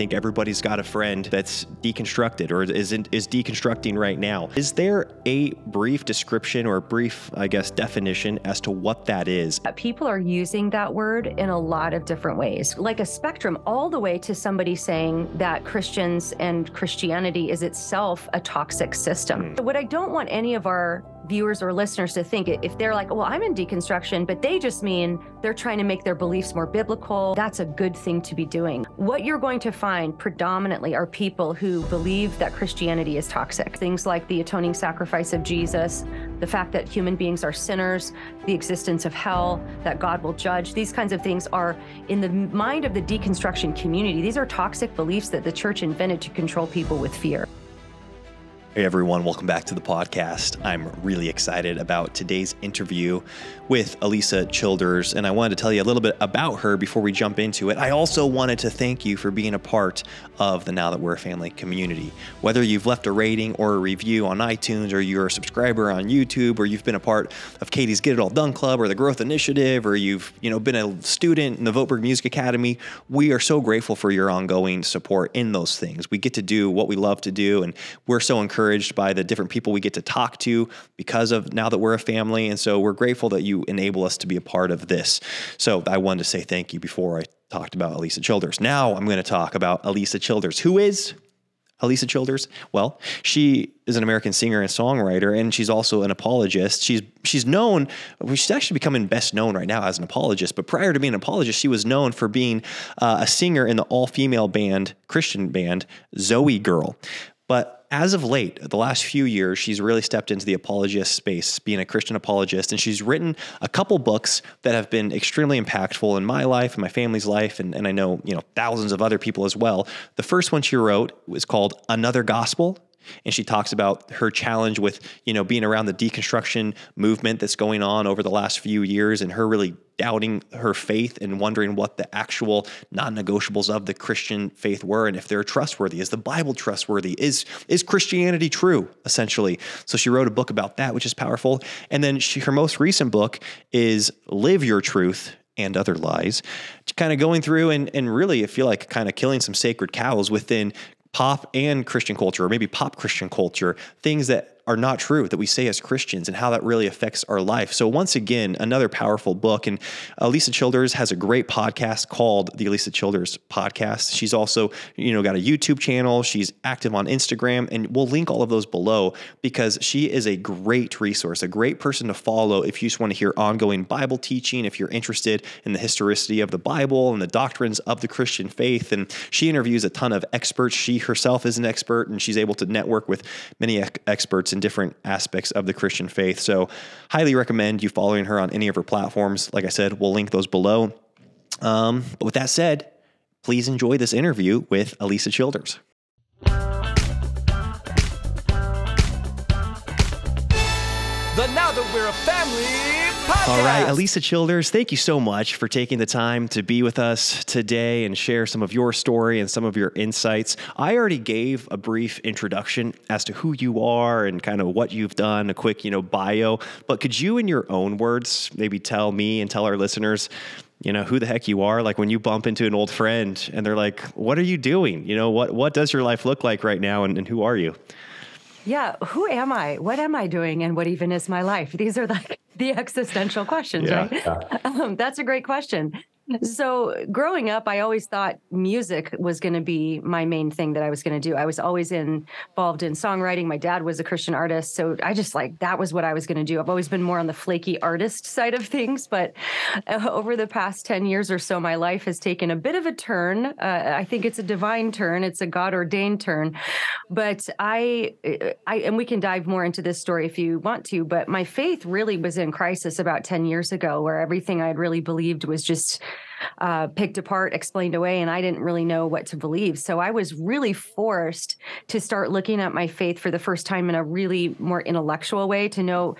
think everybody's got a friend that's deconstructed or isn't is deconstructing right now. Is there a brief description or brief, I guess, definition as to what that is? Uh, people are using that word in a lot of different ways, like a spectrum, all the way to somebody saying that Christians and Christianity is itself a toxic system. Mm. What I don't want any of our viewers or listeners to think if they're like, well, I'm in deconstruction, but they just mean they're trying to make their beliefs more biblical, that's a good thing to be doing. What you're going to find predominantly are people who believe that Christianity is toxic. Things like the atoning sacrifice of Jesus, the fact that human beings are sinners, the existence of hell, that God will judge, these kinds of things are in the mind of the deconstruction community. These are toxic beliefs that the church invented to control people with fear. Hey everyone, welcome back to the podcast. I'm really excited about today's interview with Alisa Childers, and I wanted to tell you a little bit about her before we jump into it. I also wanted to thank you for being a part of the Now That We're a Family community. Whether you've left a rating or a review on iTunes, or you're a subscriber on YouTube, or you've been a part of Katie's Get It All Done Club or the Growth Initiative, or you've you know been a student in the Voteberg Music Academy, we are so grateful for your ongoing support in those things. We get to do what we love to do, and we're so encouraged encouraged by the different people we get to talk to because of now that we're a family. And so we're grateful that you enable us to be a part of this. So I wanted to say thank you before I talked about Alisa Childers. Now I'm going to talk about Alisa Childers. Who is Alisa Childers? Well, she is an American singer and songwriter, and she's also an apologist. She's she's known. She's actually becoming best known right now as an apologist. But prior to being an apologist, she was known for being uh, a singer in the all female band Christian band ZOEgirl. But as of late, the last few years, she's really stepped into the apologist space, being a Christian apologist, and she's written a couple books that have been extremely impactful in my life and my family's life, and, and I know you know thousands of other people as well. The first one she wrote was called Another Gospel and she talks about her challenge with you know being around the deconstruction movement that's going on over the last few years and her really doubting her faith and wondering what the actual non-negotiables of the Christian faith were and if they're trustworthy. Is the bible trustworthy? Is is Christianity true essentially? So she wrote a book about that which is powerful. And then she her most recent book is live your truth and other lies, kind of going through and, and really, I feel like kind of killing some sacred cows within pop and Christian culture, or maybe pop Christian culture, things that are not true that we say as Christians and how that really affects our life. So, once again, another powerful book. And Alisa Childers has a great podcast called the Alisa Childers Podcast. She's also, you know, got a YouTube channel. She's active on Instagram, and we'll link all of those below because she is a great resource, a great person to follow if you just want to hear ongoing Bible teaching, if you're interested in the historicity of the Bible and the doctrines of the Christian faith. And she interviews a ton of experts. She herself is an expert, and she's able to network with many experts in different aspects of the Christian faith. So, highly recommend you following her on any of her platforms. Like I said, we'll link those below. Um, but with that said, please enjoy this interview with Alisa Childers. The Now That We're a Family podcast. All right, Alisa Childers, thank you so much for taking the time to be with us today and share some of your story and some of your insights. I already gave a brief introduction as to who you are and kind of what you've done, a quick, you know, bio, but could you in your own words maybe tell me and tell our listeners you know who the heck you are like when you bump into an old friend and they're like what are you doing you know what what does your life look like right now and, and who are you yeah, who am I? What am I doing? And what even is my life? These are like the existential questions, yeah, right? Yeah. Um, that's a great question. So, growing up, I always thought music was going to be my main thing that I was going to do. I was always in, involved in songwriting. My dad was a Christian artist. So, I just like that was what I was going to do. I've always been more on the flaky artist side of things. But uh, over the past 10 years or so, my life has taken a bit of a turn. Uh, I think it's a divine turn, it's a God ordained turn. But I, I, and we can dive more into this story if you want to, but my faith really was in crisis about 10 years ago, where everything I had really believed was just uh, picked apart, explained away, and I didn't really know what to believe. So I was really forced to start looking at my faith for the first time in a really more intellectual way to know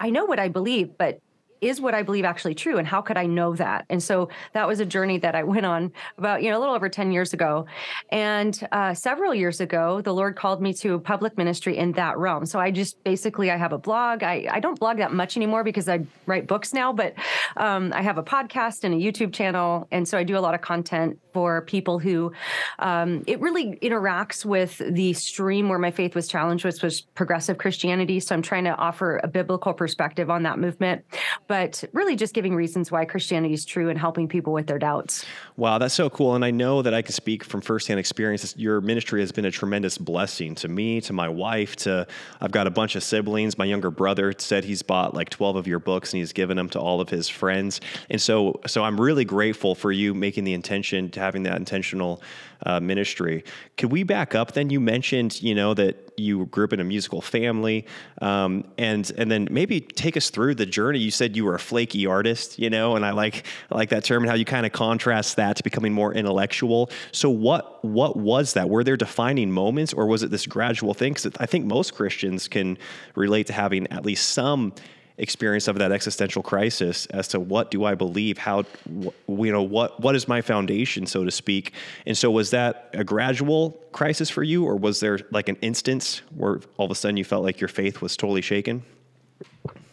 I know what I believe, but is what I believe actually true? And how could I know that? And so that was a journey that I went on about, you know, a little over 10 years ago. And uh, several years ago, the Lord called me to public ministry in that realm. So I just basically, I have a blog. I, I don't blog that much anymore because I write books now, but um, I have a podcast and a YouTube channel. And so I do a lot of content for people who um, it really interacts with the stream where my faith was challenged, which was progressive Christianity. So I'm trying to offer a biblical perspective on that movement but really just giving reasons why Christianity is true and helping people with their doubts. Wow, that's so cool. And I know that I can speak from firsthand experience. Your ministry has been a tremendous blessing to me, to my wife, to I've got a bunch of siblings. My younger brother said he's bought like 12 of your books and he's given them to all of his friends. And so so I'm really grateful for you making the intention to having that intentional uh, ministry. Could we back up then? You mentioned, you know, that you grew up in a musical family, um, and and then maybe take us through the journey. You said you were a flaky artist, you know, and I like I like that term and how you kind of contrast that to becoming more intellectual. So what what was that? Were there defining moments, or was it this gradual thing? Because I think most Christians can relate to having at least some experience of that existential crisis as to what do I believe? How, you know, what what is my foundation, so to speak? And so, was that a gradual crisis for you, or was there like an instance where all of a sudden you felt like your faith was totally shaken?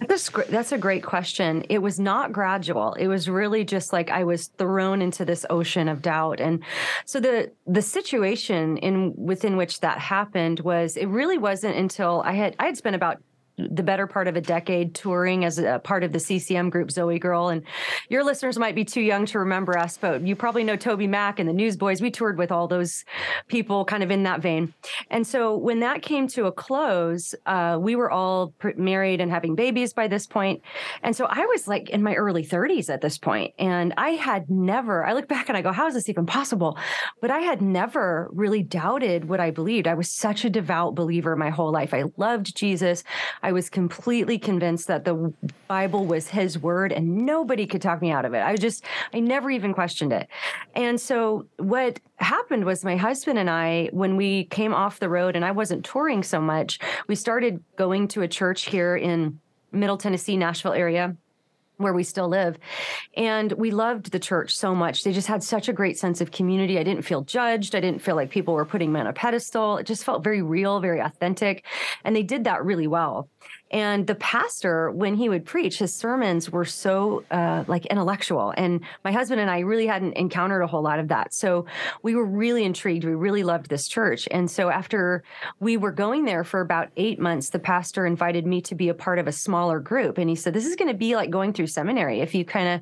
That's that's a great question. It was not gradual. It was really just like I was thrown into this ocean of doubt. And so the the situation in within which that happened was it really wasn't until I had I had spent about the better part of a decade touring as a part of the CCM group ZOEgirl. And your listeners might be too young to remember us, but you probably know TobyMac and the Newsboys. We toured with all those people kind of in that vein. And so when that came to a close, uh, we were all pr- married and having babies by this point. And so I was like in my early 30s at this point, And I had never, I look back and I go, how is this even possible? But I had never really doubted what I believed. I was such a devout believer my whole life. I loved Jesus. I was completely convinced that the Bible was his word and nobody could talk me out of it. I just, I never even questioned it. And so what happened was my husband and I, when we came off the road and I wasn't touring so much, we started going to a church here in Middle Tennessee, Nashville area where we still live. And we loved the church so much. They just had such a great sense of community. I didn't feel judged. I didn't feel like people were putting me on a pedestal. It just felt very real, very authentic. And they did that really well. And the pastor, when he would preach, his sermons were so uh, like intellectual. And my husband and I really hadn't encountered a whole lot of that. So we were really intrigued. We really loved this church. And so after we were going there for about eight months, the pastor invited me to be a part of a smaller group. And he said, This is going to be like going through seminary. If you kind of,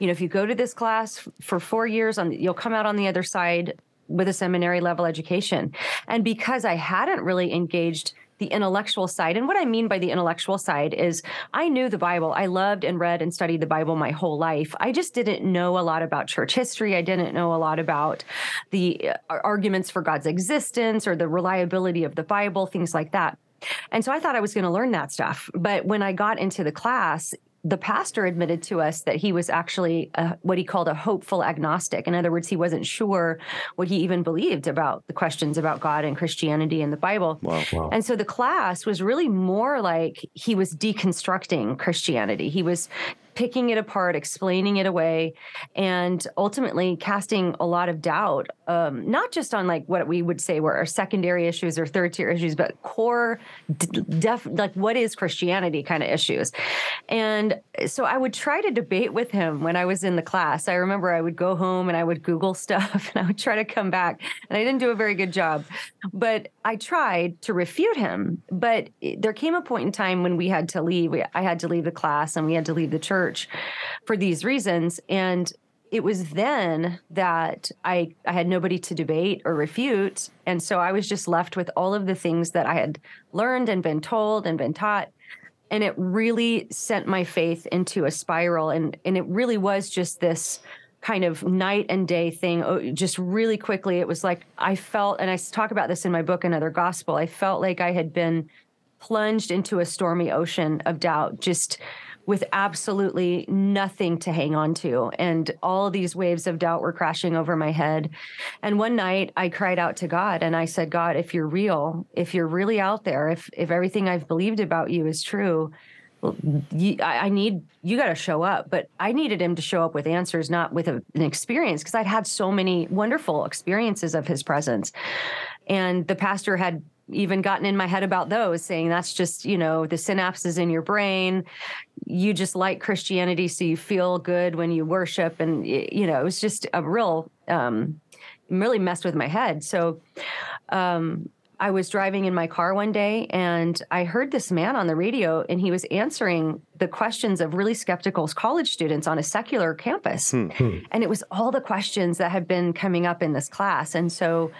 you know, if you go to this class for four years, on you'll come out on the other side with a seminary level education. And because I hadn't really engaged the intellectual side. And what I mean by the intellectual side is I knew the Bible. I loved and read and studied the Bible my whole life. I just didn't know a lot about church history. I didn't know a lot about the uh, arguments for God's existence or the reliability of the Bible, things like that. And so I thought I was going to learn that stuff. But when I got into the class, the pastor admitted to us that he was actually a, what he called a hopeful agnostic. In other words, he wasn't sure what he even believed about the questions about God and Christianity and the Bible. Wow, wow. And so the class was really more like he was deconstructing Christianity. He was picking it apart, explaining it away, and ultimately casting a lot of doubt, um, not just on like what we would say were our secondary issues or third tier issues, but core, def, like what is Christianity kind of issues. And so I would try to debate with him when I was in the class. I remember I would go home and I would Google stuff and I would try to come back, and I didn't do a very good job, but I tried to refute him. But there came a point in time when we had to leave. I had to leave the class and we had to leave the church church for these reasons. And it was then that I, I had nobody to debate or refute. And so I was just left with all of the things that I had learned and been told and been taught. And it really sent my faith into a spiral. And, and it really was just this kind of night and day thing. Oh, just really quickly, it was like I felt, and I talk about this in my book, Another Gospel, I felt like I had been plunged into a stormy ocean of doubt, just with absolutely nothing to hang on to. And all these waves of doubt were crashing over my head. And one night I cried out to God and I said, God, if you're real, if you're really out there, if, if everything I've believed about you is true, I, need you got to show up but i needed him to show up with answers not with a, an experience because i'd had so many wonderful experiences of his presence and the pastor had even gotten in my head about those saying that's just you know the synapses in your brain. You just like christianity so you feel good when you worship. And you know it was just a real um really messed with my head. So um I was driving in my car one day and I heard this man on the radio and he was answering the questions of really skeptical college students on a secular campus. Hmm. hmm. And it was all the questions that had been coming up in this class. And so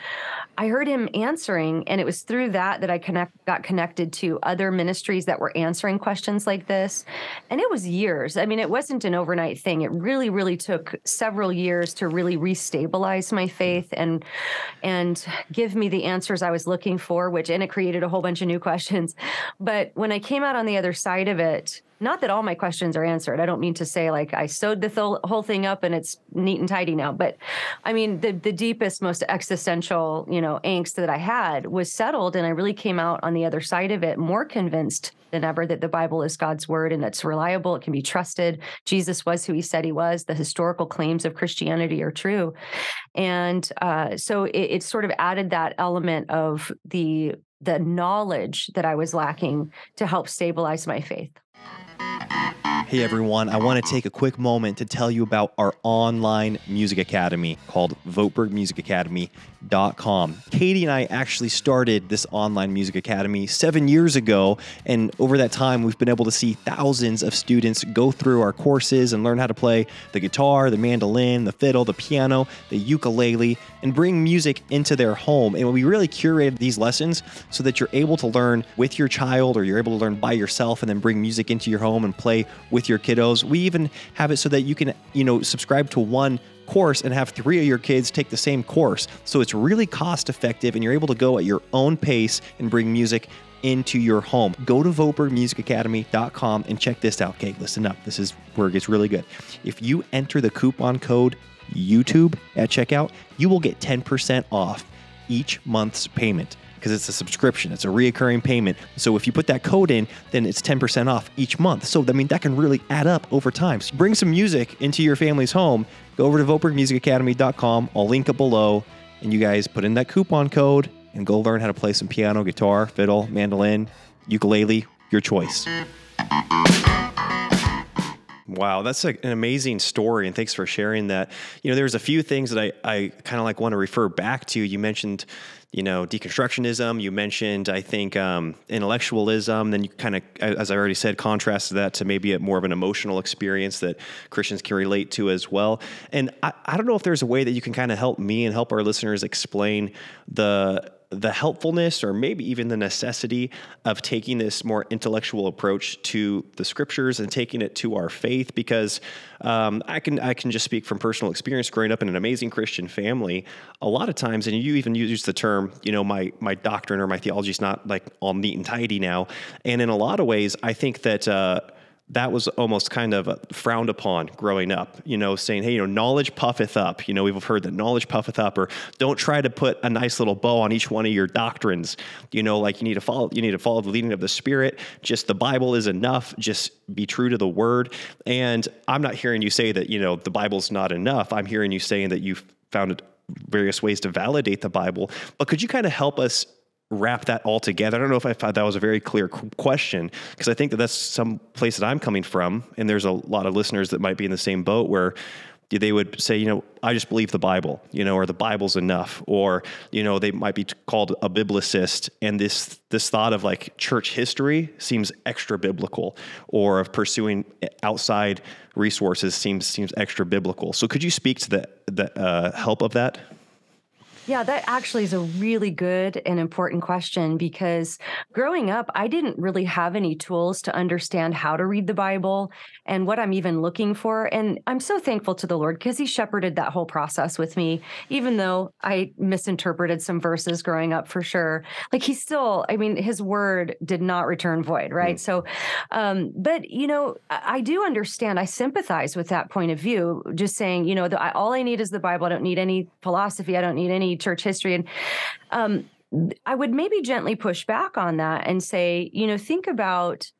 I heard him answering, and it was through that that I connect, got connected to other ministries that were answering questions like this. And it was years. I mean, it wasn't an overnight thing. It really, really took several years to really restabilize my faith and and give me the answers I was looking for, which and it created a whole bunch of new questions. But when I came out on the other side of it, not that all my questions are answered. I don't mean to say like I sewed the th- whole thing up and it's neat and tidy now, but I mean the the deepest, most existential, you know, angst that I had was settled, and I really came out on the other side of it more convinced than ever that the Bible is God's word and it's reliable. It can be trusted. Jesus was who he said he was. The historical claims of Christianity are true, and uh, so it, it sort of added that element of the the knowledge that I was lacking to help stabilize my faith. Hey everyone, I want to take a quick moment to tell you about our online music academy called Voteberg Music Academy com. Katie and I actually started this online music academy seven years ago, and over that time, we've been able to see thousands of students go through our courses and learn how to play the guitar, the mandolin, the fiddle, the piano, the ukulele, and bring music into their home. And we really curated these lessons so that you're able to learn with your child or you're able to learn by yourself and then bring music into your home and play with your kiddos. We even have it so that you can, you know, subscribe to one course and have three of your kids take the same course. So it's really cost effective and you're able to go at your own pace and bring music into your home. Go to VoperMusicAcademy.com and check this out. Okay, listen up. This is where it gets really good. If you enter the coupon code YouTube at checkout, you will get 10% off each month's payment because it's a subscription, it's a reoccurring payment. So if you put that code in, then it's 10% off each month. So I mean that can really add up over time. So bring some music into your family's home. Go over to VotebergMusicAcademy.com. I'll link it below, and you guys put in that coupon code and go learn how to play some piano, guitar, fiddle, mandolin, ukulele, your choice. Wow, that's a, an amazing story, and thanks for sharing that. You know, there's a few things that I, I kind of like want to refer back to. You mentioned you know, deconstructionism. You mentioned, I think, um, intellectualism. Then you kind of, as I already said, contrasted that to maybe a more of an emotional experience that Christians can relate to as well. And I, I don't know if there's a way that you can kind of help me and help our listeners explain the the helpfulness or maybe even the necessity of taking this more intellectual approach to the scriptures and taking it to our faith because um, I can I can just speak from personal experience growing up in an amazing Christian family. A lot of times and you even use the term you know my my doctrine or my theology is not like all neat and tidy now. And in a lot of ways I think that uh, that was almost kind of frowned upon growing up, you know, saying, hey, you know, knowledge puffeth up. You know, we've heard that knowledge puffeth up, or don't try to put a nice little bow on each one of your doctrines. You know, like you need to follow, you need to follow the leading of the Spirit. Just the Bible is enough. Just be true to the word. And I'm not hearing you say that, you know, the Bible's not enough. I'm hearing you saying that you've found various ways to validate the Bible. But could you kind of help us wrap that all together? I don't know if I thought that was a very clear question because I think that that's some place that I'm coming from, and there's a lot of listeners that might be in the same boat where they would say, you know, I just believe the Bible, you know, or the Bible's enough, or you know, they might be called a biblicist, and this this thought of like church history seems extra biblical, or of pursuing outside resources seems seems extra biblical. So, could you speak to the the uh, help of that? Yeah, that actually is a really good and important question because growing up, I didn't really have any tools to understand how to read the Bible and what I'm even looking for. And I'm so thankful to the Lord because He shepherded that whole process with me, even though I misinterpreted some verses growing up for sure. Like He still, I mean, His word did not return void, right? Mm. So, um, but, you know, I, do understand, I sympathize with that point of view, just saying, you know, the, all I need is the Bible. I don't need any philosophy. I don't need any church history. And um, I would maybe gently push back on that and say, you know, think about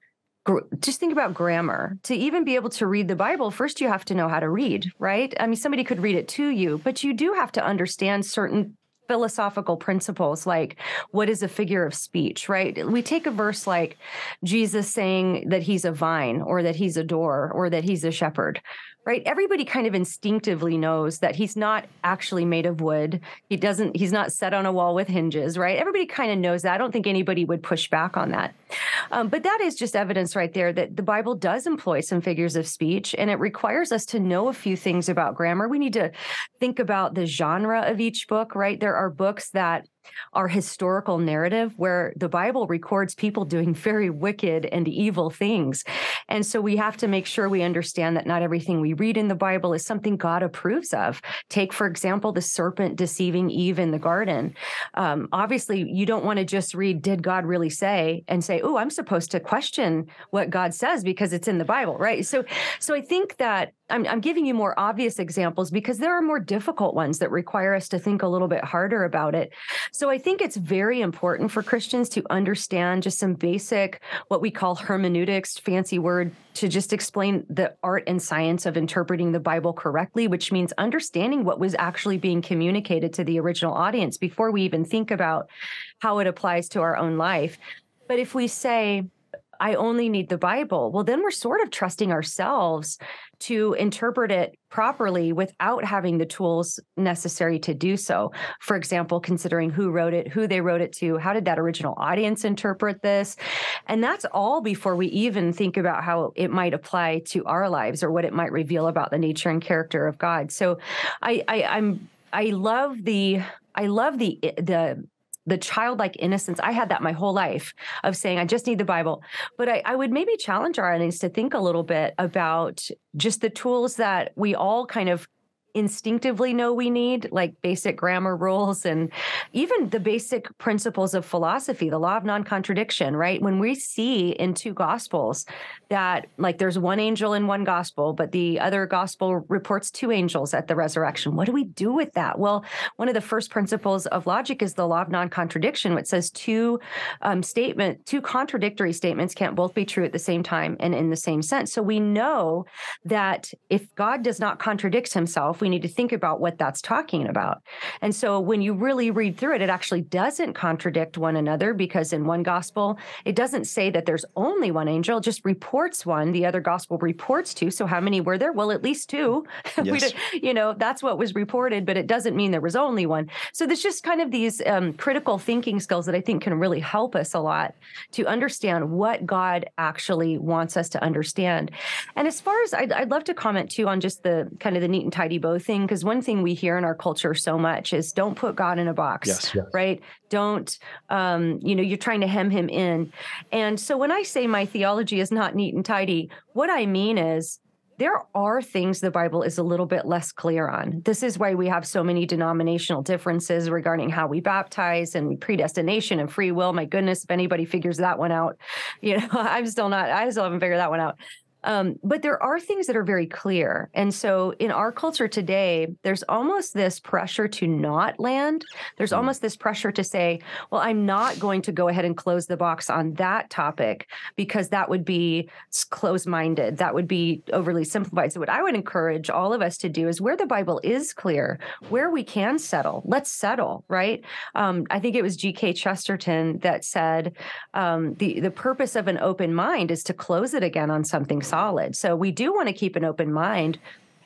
just think about grammar. To even be able to read the Bible, first you have to know how to read, right? I mean, somebody could read it to you, but you do have to understand certain philosophical principles like what is a figure of speech, right? We take a verse like Jesus saying that he's a vine or that he's a door or that he's a shepherd right? Everybody kind of instinctively knows that he's not actually made of wood. He doesn't, he's not set on a wall with hinges, right? Everybody kind of knows that. I don't think anybody would push back on that. Um, but that is just evidence right there that the Bible does employ some figures of speech and it requires us to know a few things about grammar. We need to think about the genre of each book, right? There are books that our historical narrative where the Bible records people doing very wicked and evil things. And so we have to make sure we understand that not everything we read in the Bible is something God approves of. Take, for example, the serpent deceiving Eve in the garden. Um, obviously, you don't want to just read, Did God really say? and say, Oh, I'm supposed to question what God says because it's in the Bible, right? So, so I think that I'm, I'm giving you more obvious examples because there are more difficult ones that require us to think a little bit harder about it. So I think it's very important for Christians to understand just some basic, what we call hermeneutics, fancy word, to just explain the art and science of interpreting the Bible correctly, which means understanding what was actually being communicated to the original audience before we even think about how it applies to our own life. But if we say, I only need the Bible. Well, then we're sort of trusting ourselves to interpret it properly without having the tools necessary to do so. For example, considering who wrote it, who they wrote it to, how did that original audience interpret this? And that's all before we even think about how it might apply to our lives or what it might reveal about the nature and character of God. So I, I I'm I love the I love the the the childlike innocence. I had that my whole life of saying, I just need the Bible. But I, I would maybe challenge our audience to think a little bit about just the tools that we all kind of instinctively know we need, like basic grammar rules and even the basic principles of philosophy, the law of non contradiction, right? When we see in two gospels that, like, there's one angel in one gospel, but the other gospel reports two angels at the resurrection, what do we do with that? Well, one of the first principles of logic is the law of non contradiction, which says two um, statement, two contradictory statements can't both be true at the same time and in the same sense. So we know that if God does not contradict himself, we need to think about what that's talking about. And so when you really read through it, it actually doesn't contradict one another because in one gospel, it doesn't say that there's only one angel, just reports one. The other gospel reports two. So how many were there? Well, at least two. Yes. you know, that's what was reported, but it doesn't mean there was only one. So there's just kind of these um, critical thinking skills that I think can really help us a lot to understand what God actually wants us to understand. And as far as I'd, I'd love to comment too on just the kind of the neat and tidy bow thing, because one thing we hear in our culture so much is don't put God in a box, yes, yes. right? Don't, um, you know, you're trying to hem him in. And so when I say my theology is not neat and tidy, what I mean is there are things the Bible is a little bit less clear on. This is why we have so many denominational differences regarding how we baptize and predestination and free will. My goodness, if anybody figures that one out, you know, I'm still not, I still haven't figured that one out. Um, but there are things that are very clear. And so in our culture today, there's almost this pressure to not land. There's mm. almost this pressure to say, well, I'm not going to go ahead and close the box on that topic because that would be close minded. That would be overly simplified. So, what I would encourage all of us to do is where the Bible is clear, where we can settle, let's settle, right? Um, I think it was G.K. Chesterton that said um, the, the purpose of an open mind is to close it again on something solid. So we do want to keep an open mind.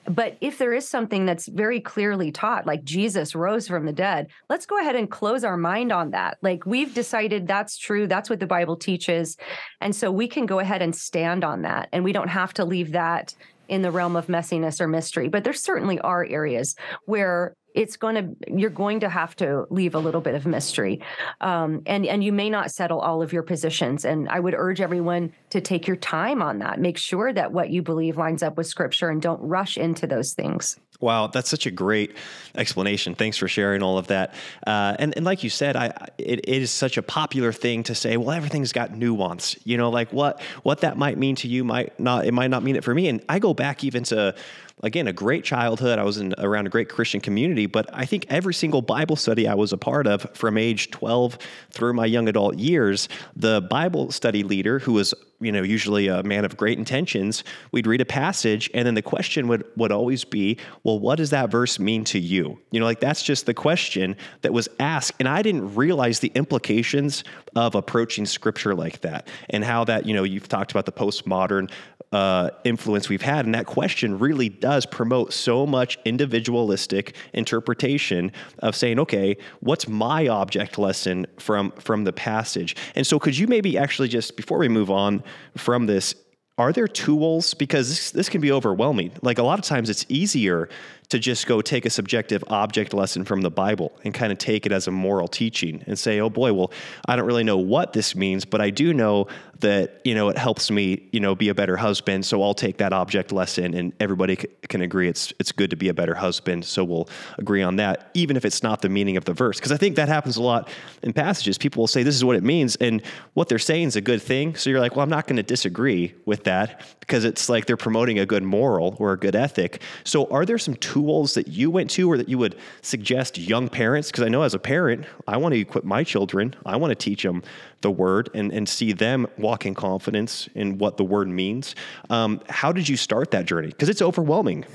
But if there is something that's very clearly taught, like Jesus rose from the dead, let's go ahead and close our mind on that. Like we've decided that's true, that's what the Bible teaches. And so we can go ahead and stand on that. And we don't have to leave that in the realm of messiness or mystery. But there certainly are areas where it's going to you're going to have to leave a little bit of mystery um, and and you may not settle all of your positions and i would urge everyone to take your time on that make sure that what you believe lines up with scripture and don't rush into those things Wow, that's such a great explanation. Thanks for sharing all of that. Uh, and, and like you said, I it, it is such a popular thing to say. Well, everything's got nuance. You know, like what what that might mean to you might not. It might not mean it for me. And I go back even to again, a great childhood. I was in around a great Christian community, but I think every single Bible study I was a part of from age 12 through my young adult years, the Bible study leader, who was you know usually a man of great intentions we'd read a passage and then the question would would always be well what does that verse mean to you you know like that's just the question that was asked and i didn't realize the implications of approaching scripture like that and how that you know you've talked about the postmodern uh, influence we've had. And that question really does promote so much individualistic interpretation of saying, okay, what's my object lesson from from the passage? And so, could you maybe actually just before we move on from this, are there tools because this, this can be overwhelming? Like a lot of times, it's easier to just go take a subjective object lesson from the Bible and kind of take it as a moral teaching and say, oh boy, well, I don't really know what this means, but I do know that, you know, it helps me, you know, be a better husband. So I'll take that object lesson and everybody c- can agree it's, it's good to be a better husband. So we'll agree on that, even if it's not the meaning of the verse. Cause I think that happens a lot in passages. People will say, this is what it means. And what they're saying is a good thing. So you're like, well, I'm not going to disagree with that because it's like they're promoting a good moral or a good ethic. So are there some tools that you went to or that you would suggest young parents? Because I know as a parent, I want to equip my children, I want to teach them the word and, and see them walk in confidence in what the word means. Um, how did you start that journey? Because it's overwhelming.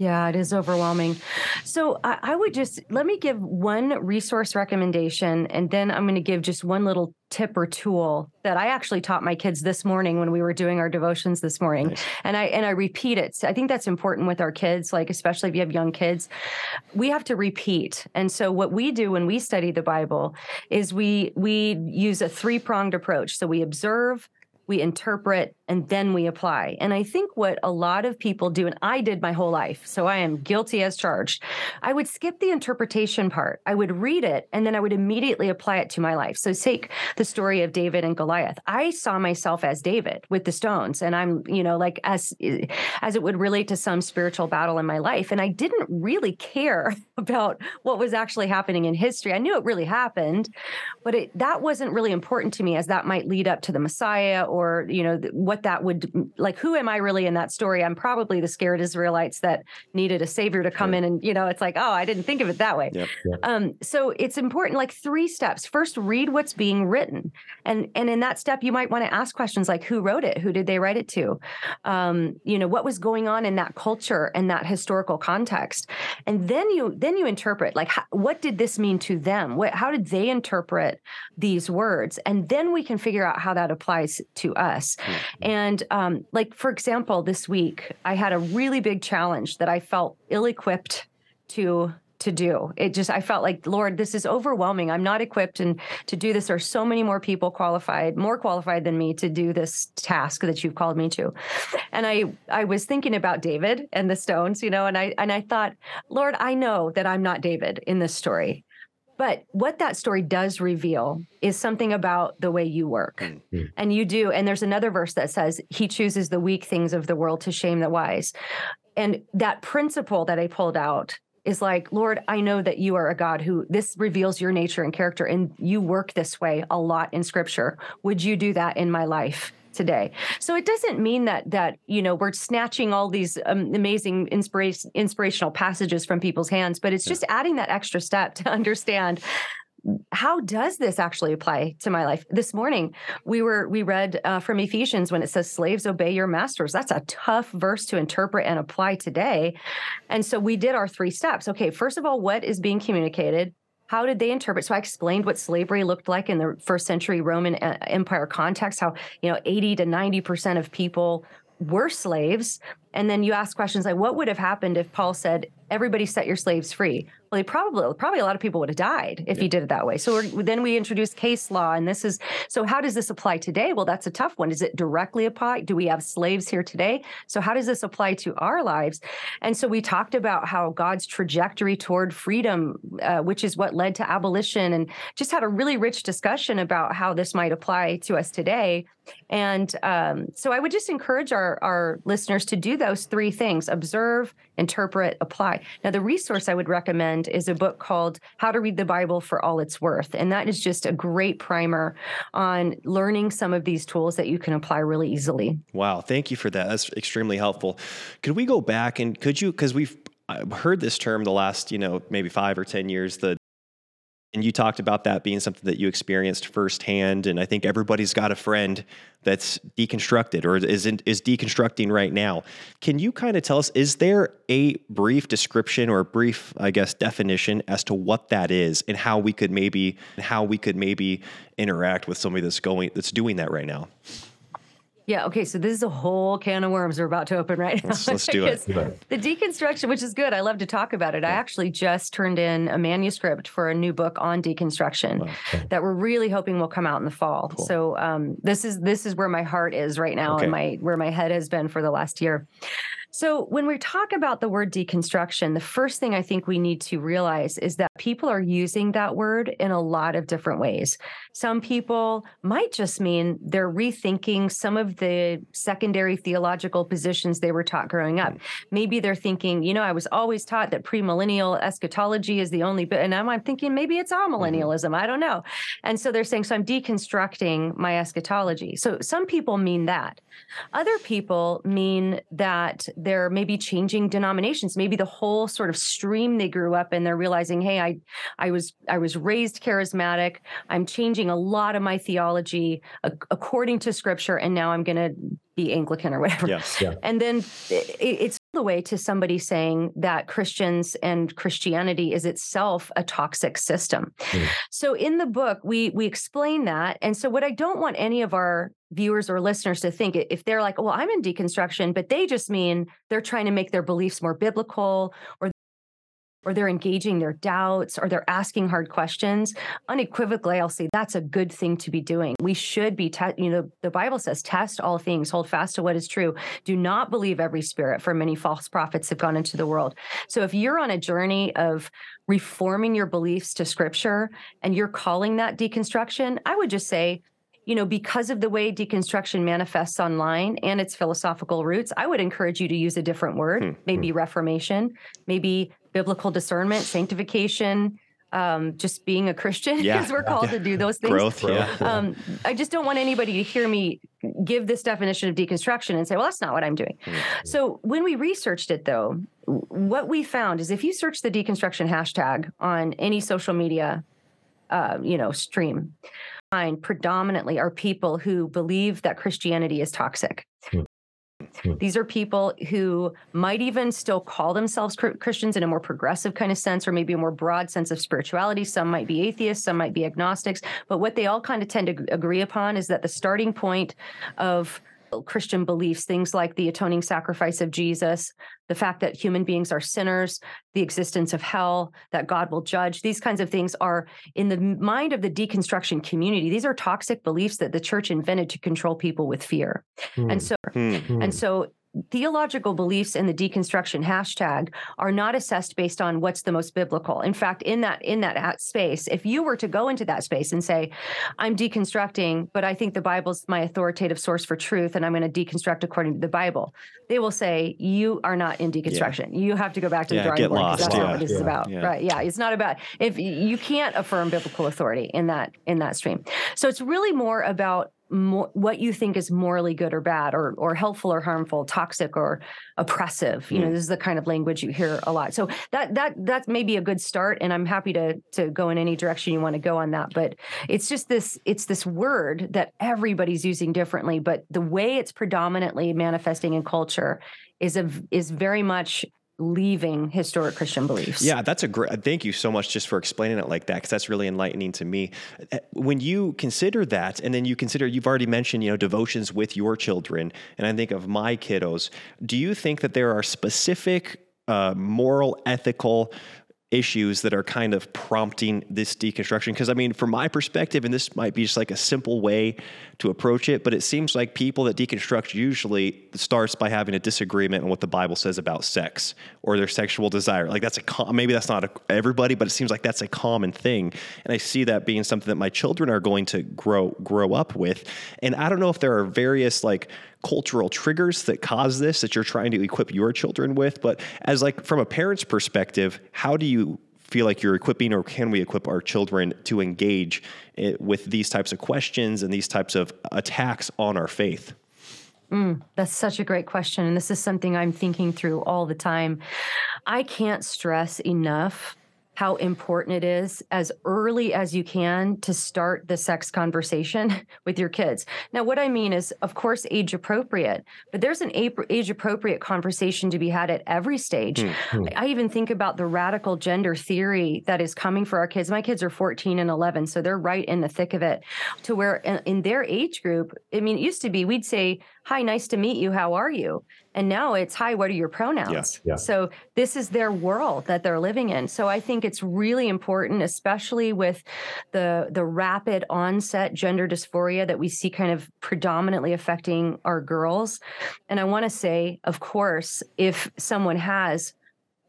Yeah, it is overwhelming. So I, I, would just let me give one resource recommendation, and then I'm going to give just one little tip or tool that I actually taught my kids this morning when we were doing our devotions this morning. Nice. And I and I repeat it. So I think that's important with our kids, like especially if you have young kids. We have to repeat. And so what we do when we study the Bible is we we use a three-pronged approach. So we observe, we interpret, and then we apply. And I think what a lot of people do, and I did my whole life, so I am guilty as charged, I would skip the interpretation part. I would read it and then I would immediately apply it to my life. So take the story of David and Goliath. I saw myself as David with the stones, and I'm, you know, like as as it would relate to some spiritual battle in my life. And I didn't really care about what was actually happening in history. I knew it really happened, but it, that wasn't really important to me as that might lead up to the Messiah or, you know, what what that would like who am i really in that story? I'm probably the scared israelites that needed a savior to come sure. in and you know it's like oh i didn't think of it that way. Yep, yep. Um, so it's important like three steps. First read what's being written. And and in that step you might want to ask questions like who wrote it? Who did they write it to? Um, you know what was going on in that culture and that historical context? And then you then you interpret like how, what did this mean to them? What, how did they interpret these words? And then we can figure out how that applies to us. Mm-hmm. And um, like, for example, this week, I had a really big challenge that I felt ill equipped to to do. It just I felt like, Lord, this is overwhelming. I'm not equipped and to do this. There are so many more people qualified, more qualified than me to do this task that you've called me to. And I I was thinking about David and the stones, you know, and I and I thought, Lord, I know that I'm not David in this story. But what that story does reveal is something about the way you work. Mm-hmm. And you do. And there's another verse that says, He chooses the weak things of the world to shame the wise. And that principle that I pulled out is like, Lord, I know that you are a God who this reveals your nature and character, and you work this way a lot in scripture. Would you do that in my life? Today. So it doesn't mean that that you know we're snatching all these um, amazing inspiration inspirational passages from people's hands, but it's just adding that extra step to understand how does this actually apply to my life? This morning we were we read uh, from ephesians when it says slaves obey your masters. That's a tough verse to interpret and apply today. And so we did our three steps. Okay first of all what is being communicated how did they interpret? So I explained what slavery looked like in the first century Roman uh, Empire context, how, you know, 80 to 90% of people were slaves. And then you ask questions like, what would have happened if Paul said, everybody set your slaves free? Well, they probably probably a lot of people would have died if yeah. he did it that way. So then we introduced case law, and this is so. How does this apply today? Well, that's a tough one. Does it directly apply? Do we have slaves here today? So how does this apply to our lives? And so we talked about how God's trajectory toward freedom, uh, which is what led to abolition, and just had a really rich discussion about how this might apply to us today. And um, so I would just encourage our, our listeners to do those three things observe, interpret, apply. Now, the resource I would recommend recommend is a book called How to Read the Bible for All It's Worth. And that is just a great primer on learning some of these tools that you can apply really easily. Wow. Thank you for that. That's extremely helpful. Could we go back and could you, because we've heard this term the last, you know, maybe five or 10 years, the and you talked about that being something that you experienced firsthand. And I think everybody's got a friend that's deconstructed or is in, is deconstructing right now. Can you kind of tell us? Is there a brief description or a brief, I guess, definition as to what that is and how we could maybe how we could maybe interact with somebody that's going that's doing that right now? Yeah. Okay. So this is a whole can of worms we're about to open right now. Let's, let's do it. The deconstruction, which is good. I love to talk about it. I actually just turned in a manuscript for a new book on deconstruction wow. that we're really hoping will come out in the fall. Cool. So um, this is this is where my heart is right now, okay. and my where my head has been for the last year. So, when we talk about the word deconstruction, the first thing I think we need to realize is that people are using that word in a lot of different ways. Some people might just mean they're rethinking some of the secondary theological positions they were taught growing up. Maybe they're thinking, you know, I was always taught that premillennial eschatology is the only bit, and I'm thinking maybe it's all mm-hmm. millennialism. I don't know. And so they're saying, so I'm deconstructing my eschatology. So some people mean that. Other people mean that they're maybe changing denominations. Maybe the whole sort of stream they grew up in they're realizing hey i i was i was raised charismatic. I'm changing a lot of my theology according to scripture and now i'm going to be anglican or whatever. Yes, yeah. and then it, it's the way to somebody saying that Christians and Christianity is itself a toxic system. Mm. So in the book we we explain that and so what I don't want any of our viewers or listeners to think if they're like, well, I'm in deconstruction, but they just mean they're trying to make their beliefs more biblical or or they're engaging their doubts or they're asking hard questions unequivocally i'll say that's a good thing to be doing we should be te- you know the bible says test all things hold fast to what is true do not believe every spirit for many false prophets have gone into the world so if you're on a journey of reforming your beliefs to scripture and you're calling that deconstruction i would just say you know, because of the way deconstruction manifests online and its philosophical roots, I would encourage you to use a different word, hmm. maybe hmm. reformation, maybe biblical discernment, sanctification, um, just being a Christian, because yeah. we're called yeah. to do those things. Growth, yeah. Um, I just don't want anybody to hear me give this definition of deconstruction and say, well, that's not what I'm doing. Hmm. So when we researched it, though, what we found is if you search the deconstruction hashtag on any social media, uh, you know, stream, find predominantly are people who believe that Christianity is toxic. Hmm. Hmm. These are people who might even still call themselves Christians in a more progressive kind of sense, or maybe a more broad sense of spirituality. Some might be atheists, some might be agnostics. But what they all kind of tend to agree upon is that the starting point of Christian beliefs, things like the atoning sacrifice of Jesus, the fact that human beings are sinners, the existence of hell, that God will judge. These kinds of things are in the mind of the deconstruction community. These are toxic beliefs that the church invented to control people with fear. Mm. And so mm. and so theological beliefs in the deconstruction hashtag are not assessed based on what's the most biblical. In fact in that in that space if you were to go into that space and say i'm deconstructing but i think the bible's my authoritative source for truth and i'm going to deconstruct according to the bible they will say you are not in deconstruction. Yeah. you have to go back to yeah, the drawing board that's yeah. not what this is about. Right yeah it's not about if you can't affirm biblical authority in that in that stream. So it's really more about more, what you think is morally good or bad or or helpful or harmful toxic or oppressive you mm. know this is the kind of language you hear a lot so that that that's maybe a good start and i'm happy to to go in any direction you want to go on that but it's just this it's this word that everybody's using differently but the way it's predominantly manifesting in culture is a is very much leaving historic Christian beliefs. Yeah, that's a great. Thank you so much just for explaining it like that because that's really enlightening to me. Uh, when you consider that, and then you consider you've already mentioned you know devotions with your children, and I think of my kiddos. Do you think that there are specific uh, moral, ethical issues that are kind of prompting this deconstruction? Because I mean, from my perspective, and this might be just like a simple way to approach it, but it seems like people that deconstruct usually starts by having a disagreement on what the Bible says about sex or their sexual desire. Like that's a maybe that's not a, everybody, but it seems like that's a common thing, and I see that being something that my children are going to grow grow up with. And I don't know if there are various like cultural triggers that cause this that you're trying to equip your children with but as like from a parent's perspective how do you feel like you're equipping or can we equip our children to engage eh, with these types of questions and these types of attacks on our faith? Mm, that's such a great question. And this is something I'm thinking through all the time. I can't stress enough how important it is as early as you can to start the sex conversation with your kids. Now, what I mean is, of course, age appropriate, but there's an age appropriate conversation to be had at every stage. Mm-hmm. I even think about the radical gender theory that is coming for our kids. My kids are 14 and 11, so they're right in the thick of it to where in their age group, I mean, it used to be we'd say, Hi, nice to meet you. How are you? And now it's hi, what are your pronouns? Yeah, yeah. So this is their world that they're living in. So I think it's really important, especially with the the rapid onset gender dysphoria that we see kind of predominantly affecting our girls. And I want to say, of course, if someone has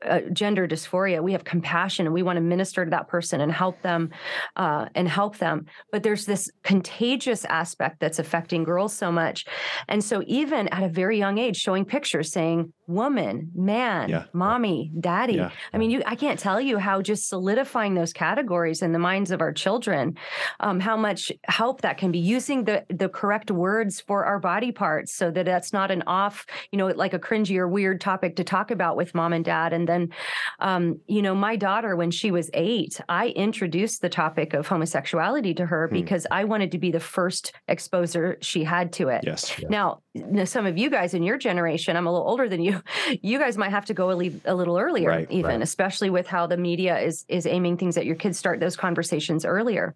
uh, gender dysphoria we have compassion and we want to minister to that person and help them uh, and help them. But there's this contagious aspect that's affecting girls so much. And so even at a very young age showing pictures saying woman man yeah. mommy daddy yeah. i mean you i can't tell you how just solidifying those categories in the minds of our children um, how much help that can be using the the correct words for our body parts so that that's not an off you know like a cringy or weird topic to talk about with mom and dad and then, um, you know, my daughter, when she was eight, I introduced the topic of homosexuality to her hmm. because I wanted to be the first exposer she had to it. Yes. yes. Now, some of you guys in your generation, I'm a little older than you. You guys might have to go a, a little earlier, right, even, right. especially with how the media is is aiming things at your kids. Start those conversations earlier.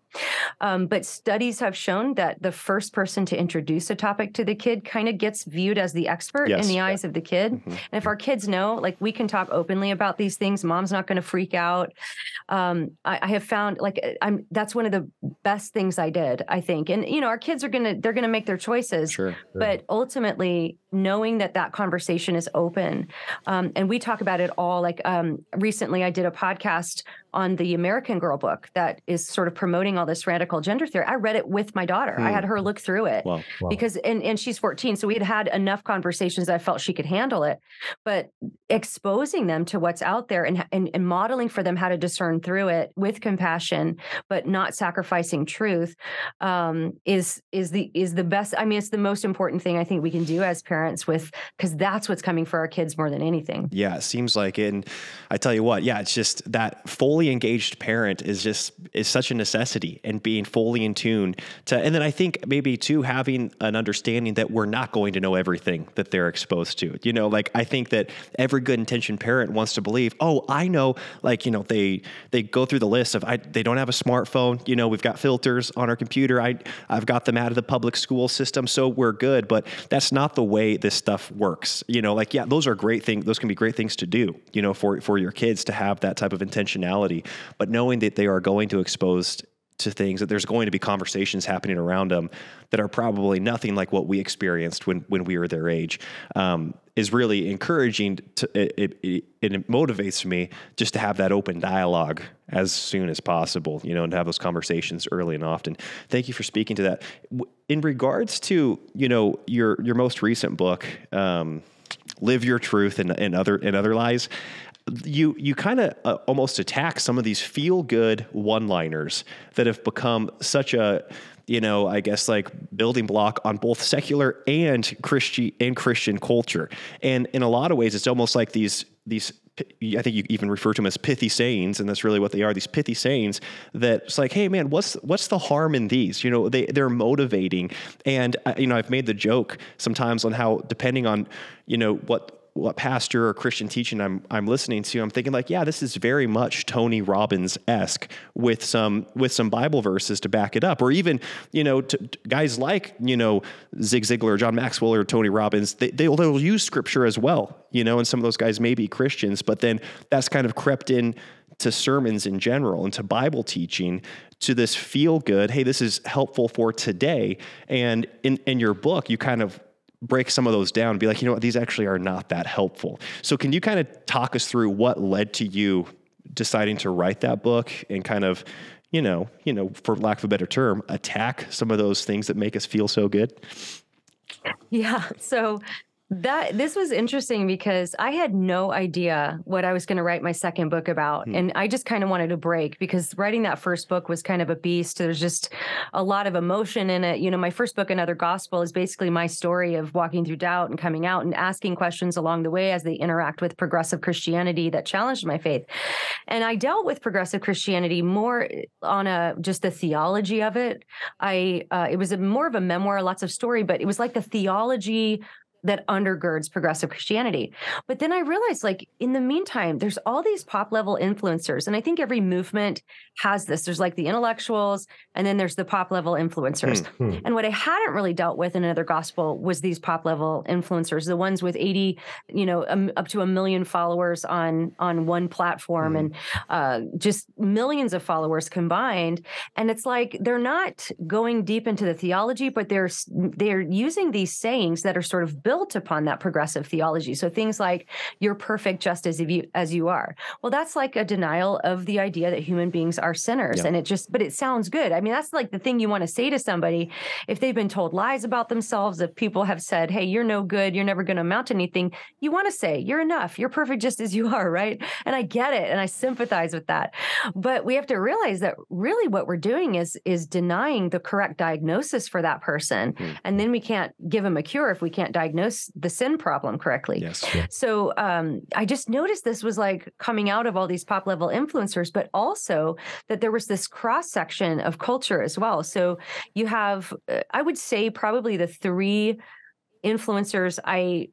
Um, but studies have shown that the first person to introduce a topic to the kid kind of gets viewed as the expert yes. in the eyes yeah. of the kid. Mm-hmm. And if our kids know, like we can talk openly about these things, mom's not going to freak out. Um, I, I have found like I'm that's one of the best things I did. I think, and you know, our kids are gonna they're gonna make their choices. Sure. sure. But ultimately knowing that that conversation is open. Um, and we talk about it all. Like um, recently i did a podcast on the american girl book that is sort of promoting all this radical gender theory i read it with my daughter hmm. i had her look through it wow. Wow. because and, and she's 14 so we had had enough conversations i felt she could handle it but exposing them to what's out there and, and, and modeling for them how to discern through it with compassion but not sacrificing truth um, is is the is the best i mean it's the most important thing i think we can do as parents parents with because that's what's coming for our kids more than anything. Yeah, it seems like it. And I tell you what, yeah, it's just that fully engaged parent is just is such a necessity and being fully in tune to and then I think maybe too having an understanding that we're not going to know everything that they're exposed to. You know, like I think that every good intentioned parent wants to believe, oh, I know, like, you know, they they go through the list of I they don't have a smartphone, you know, we've got filters on our computer. I I've got them out of the public school system, so we're good. But that's not the way this stuff works. You know, like yeah, those are great things. Those can be great things to do. You know, for for your kids to have that type of intentionality, but knowing that they are going to expose to things that there's going to be conversations happening around them that are probably nothing like what we experienced when when we were their age um, is really encouraging to it, it, it, it, motivates me just to have that open dialogue as soon as possible you know and to have those conversations early and often. Thank you for speaking to that. In regards to you know your your most recent book um, live your truth and, and other and other lies you you kind of uh, almost attack some of these feel good one liners that have become such a you know I guess like building block on both secular and Christian and Christian culture and in a lot of ways it's almost like these these I think you even refer to them as pithy sayings, and that's really what they are. These pithy sayings that it's like, hey man, what's what's the harm in these? You know, they they're motivating, and uh, you know, I've made the joke sometimes on how depending on you know what what pastor or Christian teaching I'm I'm listening to, I'm thinking like, yeah, this is very much Tony Robbins esque with some with some Bible verses to back it up, or even you know to, to guys like you know Zig Ziglar, John Maxwell, or Tony Robbins, they they'll, they'll use Scripture as well, you know, and some of those guys may be Christians, but then that's kind of crept in to sermons in general and to Bible teaching to this feel good, hey, this is helpful for today. And in, in your book, you kind of break some of those down and be like, you know what, these actually are not that helpful. So can you kind of talk us through what led to you deciding to write that book and kind of, you know, you know, for lack of a better term, attack some of those things that make us feel so good? Yeah. So That this was interesting because I had no idea what I was going to write my second book about. Hmm. And I just kind of wanted to break because writing that first book was kind of a beast. There's just a lot of emotion in it. You know, my first book, Another Gospel, is basically my story of walking through doubt and coming out and asking questions along the way as they interact with progressive Christianity that challenged my faith. And I dealt with progressive Christianity more on a just the theology of it. I uh, it was a, more of a memoir, lots of story, but it was like the theology that undergirds progressive Christianity. But then I realized, like, in the meantime, there's all these pop level influencers. And I think every movement has this. There's like the intellectuals, and then there's the pop level influencers. Mm-hmm. And what I hadn't really dealt with in another gospel was these pop level influencers, the ones with 80, you know, um, up to a million followers on on one platform mm-hmm. and uh, just millions of followers combined. And it's like they're not going deep into the theology, but they're they're using these sayings that are sort of built built upon that progressive theology. So things like you're perfect just as you as you are. Well, that's like a denial of the idea that human beings are sinners. And it just but it sounds good. I mean, that's like the thing you want to say to somebody if they've been told lies about themselves, if people have said, "Hey, you're no good, you're never going to amount to anything." You want to say, "You're enough. You're perfect just as you are," right? And I get it and I sympathize with that. But we have to realize that really what we're doing is is denying the correct diagnosis for that person. Mm-hmm. And then we can't give them a cure if we can't diagnose diagnose the sin problem correctly. Yes. So um, I just noticed this was like coming out of all these pop level influencers, but also that there was this cross section of culture as well. So you have, uh, I would say, probably the three influencers I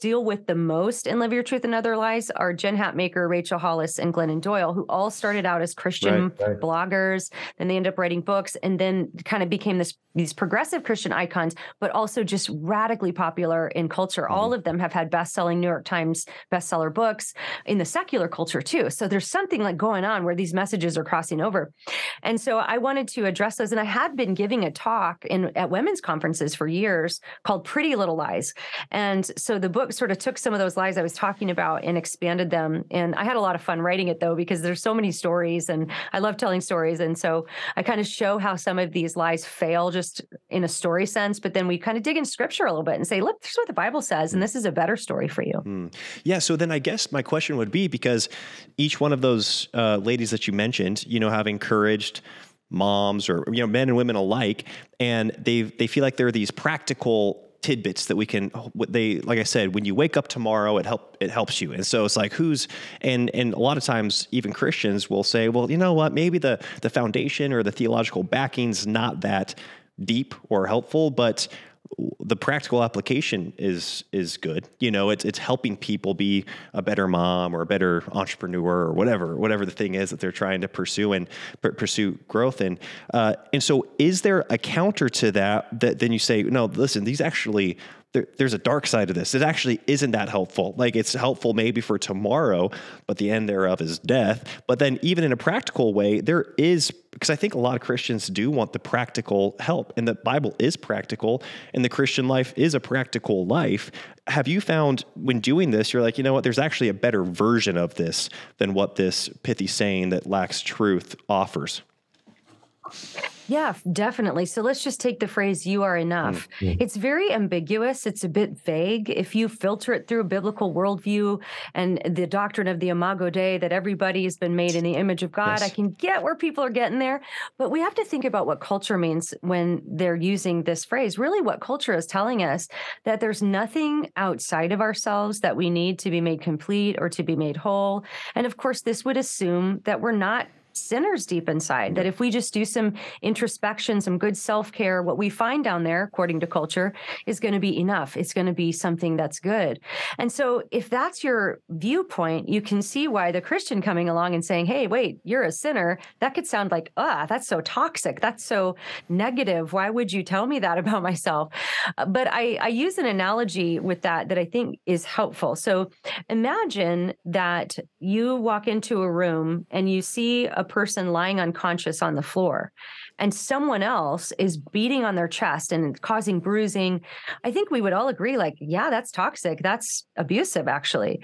deal with the most in Live Your Truth and Other Lies are Jen Hatmaker, Rachel Hollis, and Glennon Doyle, who all started out as Christian right, right. bloggers. Then they end up writing books and then kind of became this these progressive Christian icons, but also just radically popular in culture. Mm-hmm. All of them have had best-selling New York Times bestseller books in the secular culture too. So there's something like going on where these messages are crossing over. And so I wanted to address those. And I had been giving a talk in at women's conferences for years called Pretty Little Lies. And so the book sort of took some of those lies I was talking about and expanded them. And I had a lot of fun writing it though, because there's so many stories and I love telling stories. And so I kind of show how some of these lies fail just in a story sense, but then we kind of dig in scripture a little bit and say, look, this is what the Bible says, and this is a better story for you. Mm. Yeah. So then I guess my question would be because each one of those uh, ladies that you mentioned, you know, have encouraged moms or you know men and women alike and they they feel like there are these practical tidbits that we can they like I said when you wake up tomorrow it help it helps you. And so it's like who's and and a lot of times even Christians will say well you know what maybe the the foundation or the theological backing's not that deep or helpful but the practical application is is good. You know, it's it's helping people be a better mom or a better entrepreneur or whatever whatever the thing is that they're trying to pursue and pursue growth in. Uh, and so, is there a counter to that that then you say, no, listen, these actually there, there's a dark side to this. It actually isn't that helpful. Like it's helpful maybe for tomorrow, but the end thereof is death. But then, even in a practical way, there is, because I think a lot of Christians do want the practical help, and the Bible is practical, and the Christian life is a practical life. Have you found when doing this, you're like, you know what, there's actually a better version of this than what this pithy saying that lacks truth offers? Yeah, definitely. So let's just take the phrase you are enough. Mm-hmm. It's very ambiguous. It's a bit vague. If you filter it through a biblical worldview and the doctrine of the imago Dei that everybody has been made in the image of God, yes. I can get where people are getting there. But we have to think about what culture means when they're using this phrase. Really, what culture is telling us that there's nothing outside of ourselves that we need to be made complete or to be made whole. And of course, this would assume that we're not sinners deep inside. That if we just do some introspection, some good self care, what we find down there, according to culture, is going to be enough. It's going to be something that's good. And so, if that's your viewpoint, you can see why the Christian coming along and saying, hey, wait, you're a sinner, that could sound like, ah, that's so toxic. That's so negative. Why would you tell me that about myself? But I, I use an analogy with that that I think is helpful. So, imagine that you walk into a room and you see a person lying unconscious on the floor and someone else is beating on their chest and causing bruising, I think we would all agree, like, yeah, that's toxic. That's abusive, actually.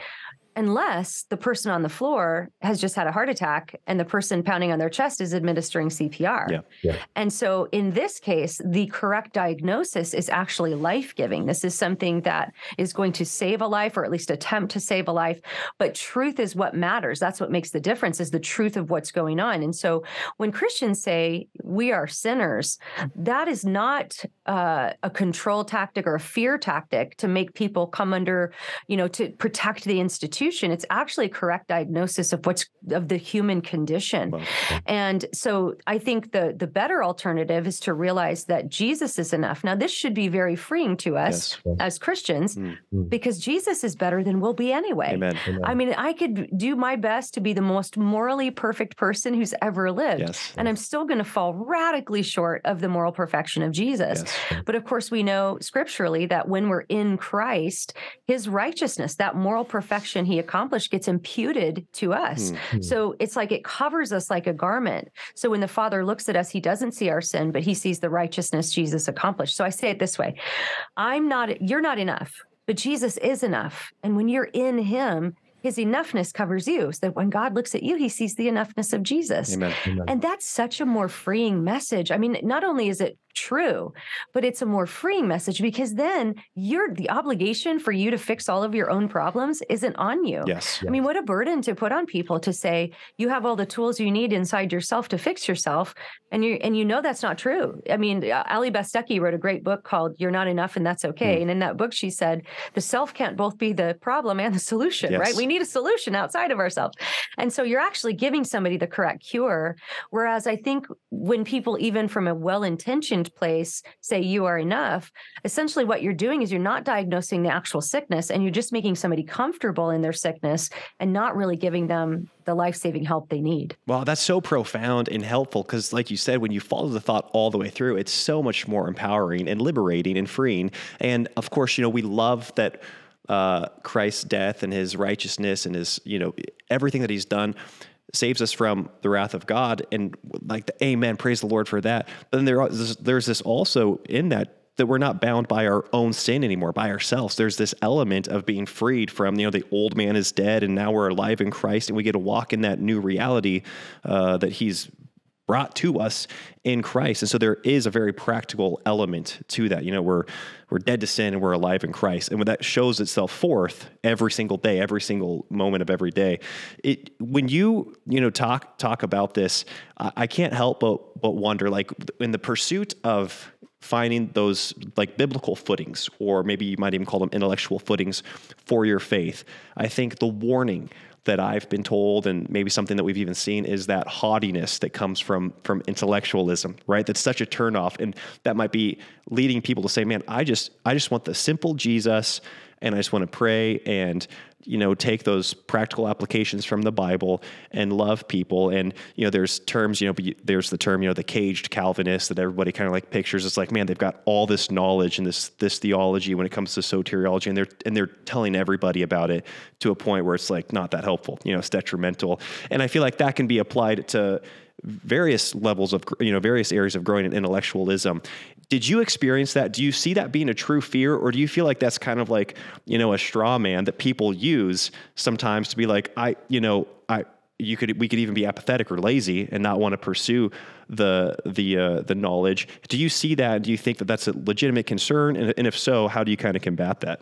Unless the person on the floor has just had a heart attack and the person pounding on their chest is administering CPR. Yeah. Yeah. And so in this case, the correct diagnosis is actually life giving. This is something that is going to save a life or at least attempt to save a life. But truth is what matters. That's what makes the difference is the truth of what's going on. And so when Christians say we are sinners, that is not uh, a control tactic or a fear tactic to make people come under, you know, to protect the institution. It's actually a correct diagnosis of what's of the human condition. Well, And so I think the the better alternative is to realize that Jesus is enough. Now this should be very freeing to us Yes. as Christians Mm. because Jesus is better than we'll be anyway. Amen. I mean, I could do my best to be the most morally perfect person who's ever lived. Yes. And I'm still going to fall radically short of the moral perfection of Jesus. Yes. But of course, we know scripturally that when we're in Christ, his righteousness, that moral perfection he accomplished, gets imputed to us. Hmm. So it's like it covers us like a garment. So when the Father looks at us, he doesn't see our sin, but he sees the righteousness Jesus accomplished. So I say it this way I'm not, you're not enough, but Jesus is enough. And when you're in him, his enoughness covers you. So that when God looks at you, he sees the enoughness of Jesus. Amen. Amen. And that's such a more freeing message. I mean, not only is it true, but it's a more freeing message because then you're the obligation for you to fix all of your own problems isn't on you. Yes. I mean, what a burden to put on people to say you have all the tools you need inside yourself to fix yourself, and you and you know that's not true. I mean, Allie Beth Stuckey wrote a great book called "You're Not Enough and That's Okay," Hmm. and in that book she said the self can't both be the problem and the solution, Yes. right? We need a solution outside of ourselves, and so you're actually giving somebody the correct cure. Whereas I think when people, even from a well-intentioned place, say you are enough, essentially what you're doing is you're not diagnosing the actual sickness, and you're just making somebody comfortable in their sickness and not really giving them the life-saving help they need. Wow, that's so profound and helpful because, like you said, when you follow the thought all the way through, it's so much more empowering and liberating and freeing. And of course, you know, we love that uh, Christ's death and his righteousness and his, you know, everything that he's done saves us from the wrath of God. And like, the, amen, praise the Lord for that. But then there, there's, there's this also in that that we're not bound by our own sin anymore, by ourselves. There's this element of being freed from, you know, the old man is dead and now we're alive in Christ and we get to walk in that new reality uh, that he's brought to us in Christ. And so there is a very practical element to that. You know, we're we're dead to sin and we're alive in Christ. And when that shows itself forth every single day, every single moment of every day, it when you, you know, talk talk about this, I, I can't help but but wonder like in the pursuit of finding those like biblical footings, or maybe you might even call them intellectual footings for your faith. I think the warning that I've been told, and maybe something that we've even seen, is that haughtiness that comes from from intellectualism, right? That's such a turnoff, and that might be leading people to say, "Man, I just I just want the simple Jesus, and I just want to pray and you know take those practical applications from the Bible and love people." And you know, there's terms, you know, there's the term, you know, the caged Calvinist that everybody kind of like pictures. It's like, man, they've got all this knowledge and this this theology when it comes to soteriology, and they're and they're telling everybody about it to a point where it's like not that helpful. You know, it's detrimental. And I feel like that can be applied to various levels of you know various areas of growing in intellectualism did you experience that? Do you see that being a true fear or do you feel like that's kind of like you know a straw man that people use sometimes to be like i you know i you could we could even be apathetic or lazy and not want to pursue the the uh, the knowledge. Do you see that? Do you think that that's a legitimate concern? And, and if so how do you kind of combat that?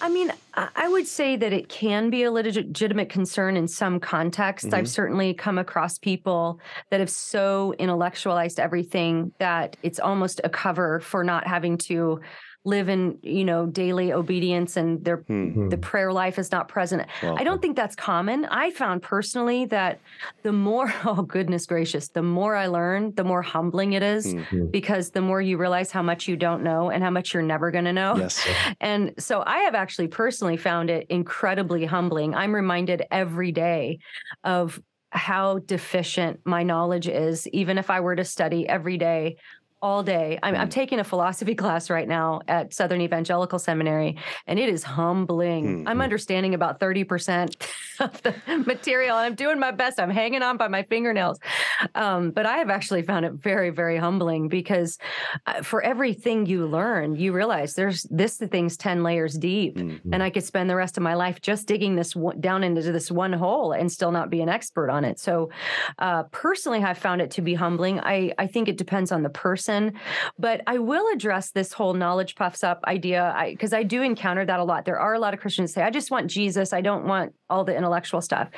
I mean, I would say that it can be a legitimate concern in some contexts. I've mm-hmm. certainly come across people that have so intellectualized everything that it's almost a cover for not having to live in, you know, daily obedience and their Hmm. the prayer life is not present. Well, I don't think that's common. I found personally that the more, oh goodness gracious, the more I learn, the more humbling it is Mhm. because the more you realize how much you don't know and how much you're never going to know. yes And so I have actually personally found it incredibly humbling. I'm reminded every day of how deficient my knowledge is, even if I were to study every day, all day. I'm, I'm Mm. taking a philosophy class right now at Southern Evangelical Seminary, and it is humbling. Mm, I'm mm. understanding about 30%. of the material. I'm doing my best. I'm hanging on by my fingernails. Um, but I have actually found it very, very humbling because uh, for everything you learn, you realize there's this thing's 10 layers deep. Mm-hmm. And I could spend the rest of my life just digging this w- down into this one hole and still not be an expert on it. So uh, personally, I've found it to be humbling. I, I think it depends on the person, but I will address this whole knowledge puffs up idea because I, I do encounter that a lot. There are a lot of Christians say, I just want Jesus. I don't want all the intellectual stuff.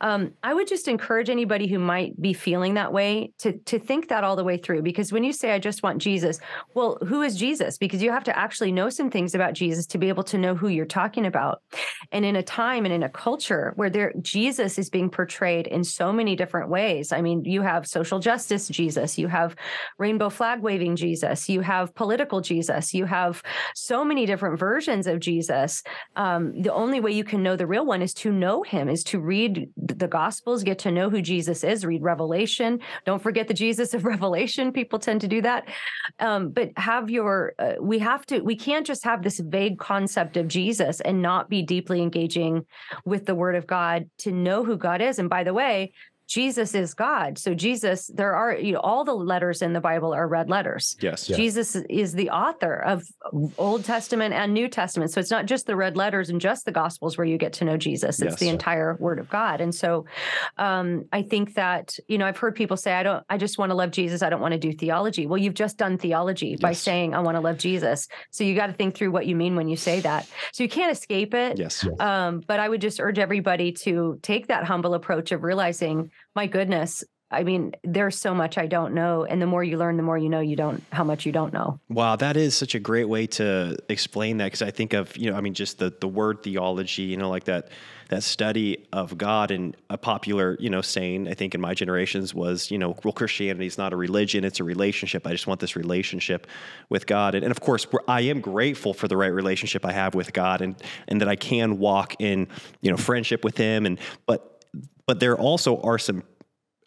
Um, I would just encourage anybody who might be feeling that way to to think that all the way through. Because when you say I just want Jesus, well, who is Jesus? Because you have to actually know some things about Jesus to be able to know who you're talking about. And in a time and in a culture where there Jesus is being portrayed in so many different ways. I mean, you have social justice Jesus, you have rainbow flag waving Jesus, you have political Jesus, you have so many different versions of Jesus. Um, the only way you can know the real one is to know him, is to read the Gospels, get to know who Jesus is, read Revelation. Don't forget the Jesus of Revelation. People tend to do that. Um, but have your, uh, we have to, we can't just have this vague concept of Jesus and not be deeply engaging with the Word of God to know who God is. And by the way, Jesus is God. So Jesus, there are you know all the letters in the Bible are red letters. Yes. Jesus is the author of Old Testament and New Testament. So it's not just the red letters and just the Gospels where you get to know Jesus. It's yes. the entire Word of God. And so um, I think that you know I've heard people say I don't I just want to love Jesus. I don't want to do theology. Well, you've just done theology yes. by saying I want to love Jesus. So you got to think through what you mean when you say that. So you can't escape it. Yes. Um, but I would just urge everybody to take that humble approach of realizing my goodness, I mean, there's so much I don't know. And the more you learn, the more you know you don't, how much you don't know. Wow, that is such a great way to explain that. Cause I think of, you know, I mean, just the, the word theology, you know, like that, that study of God and a popular, you know, saying, I think in my generations was, you know, well, Christianity is not a religion, it's a relationship. I just want this relationship with God. And, and of course, I am grateful for the right relationship I have with God and, and that I can walk in, you know, friendship with him. And, but but there also are some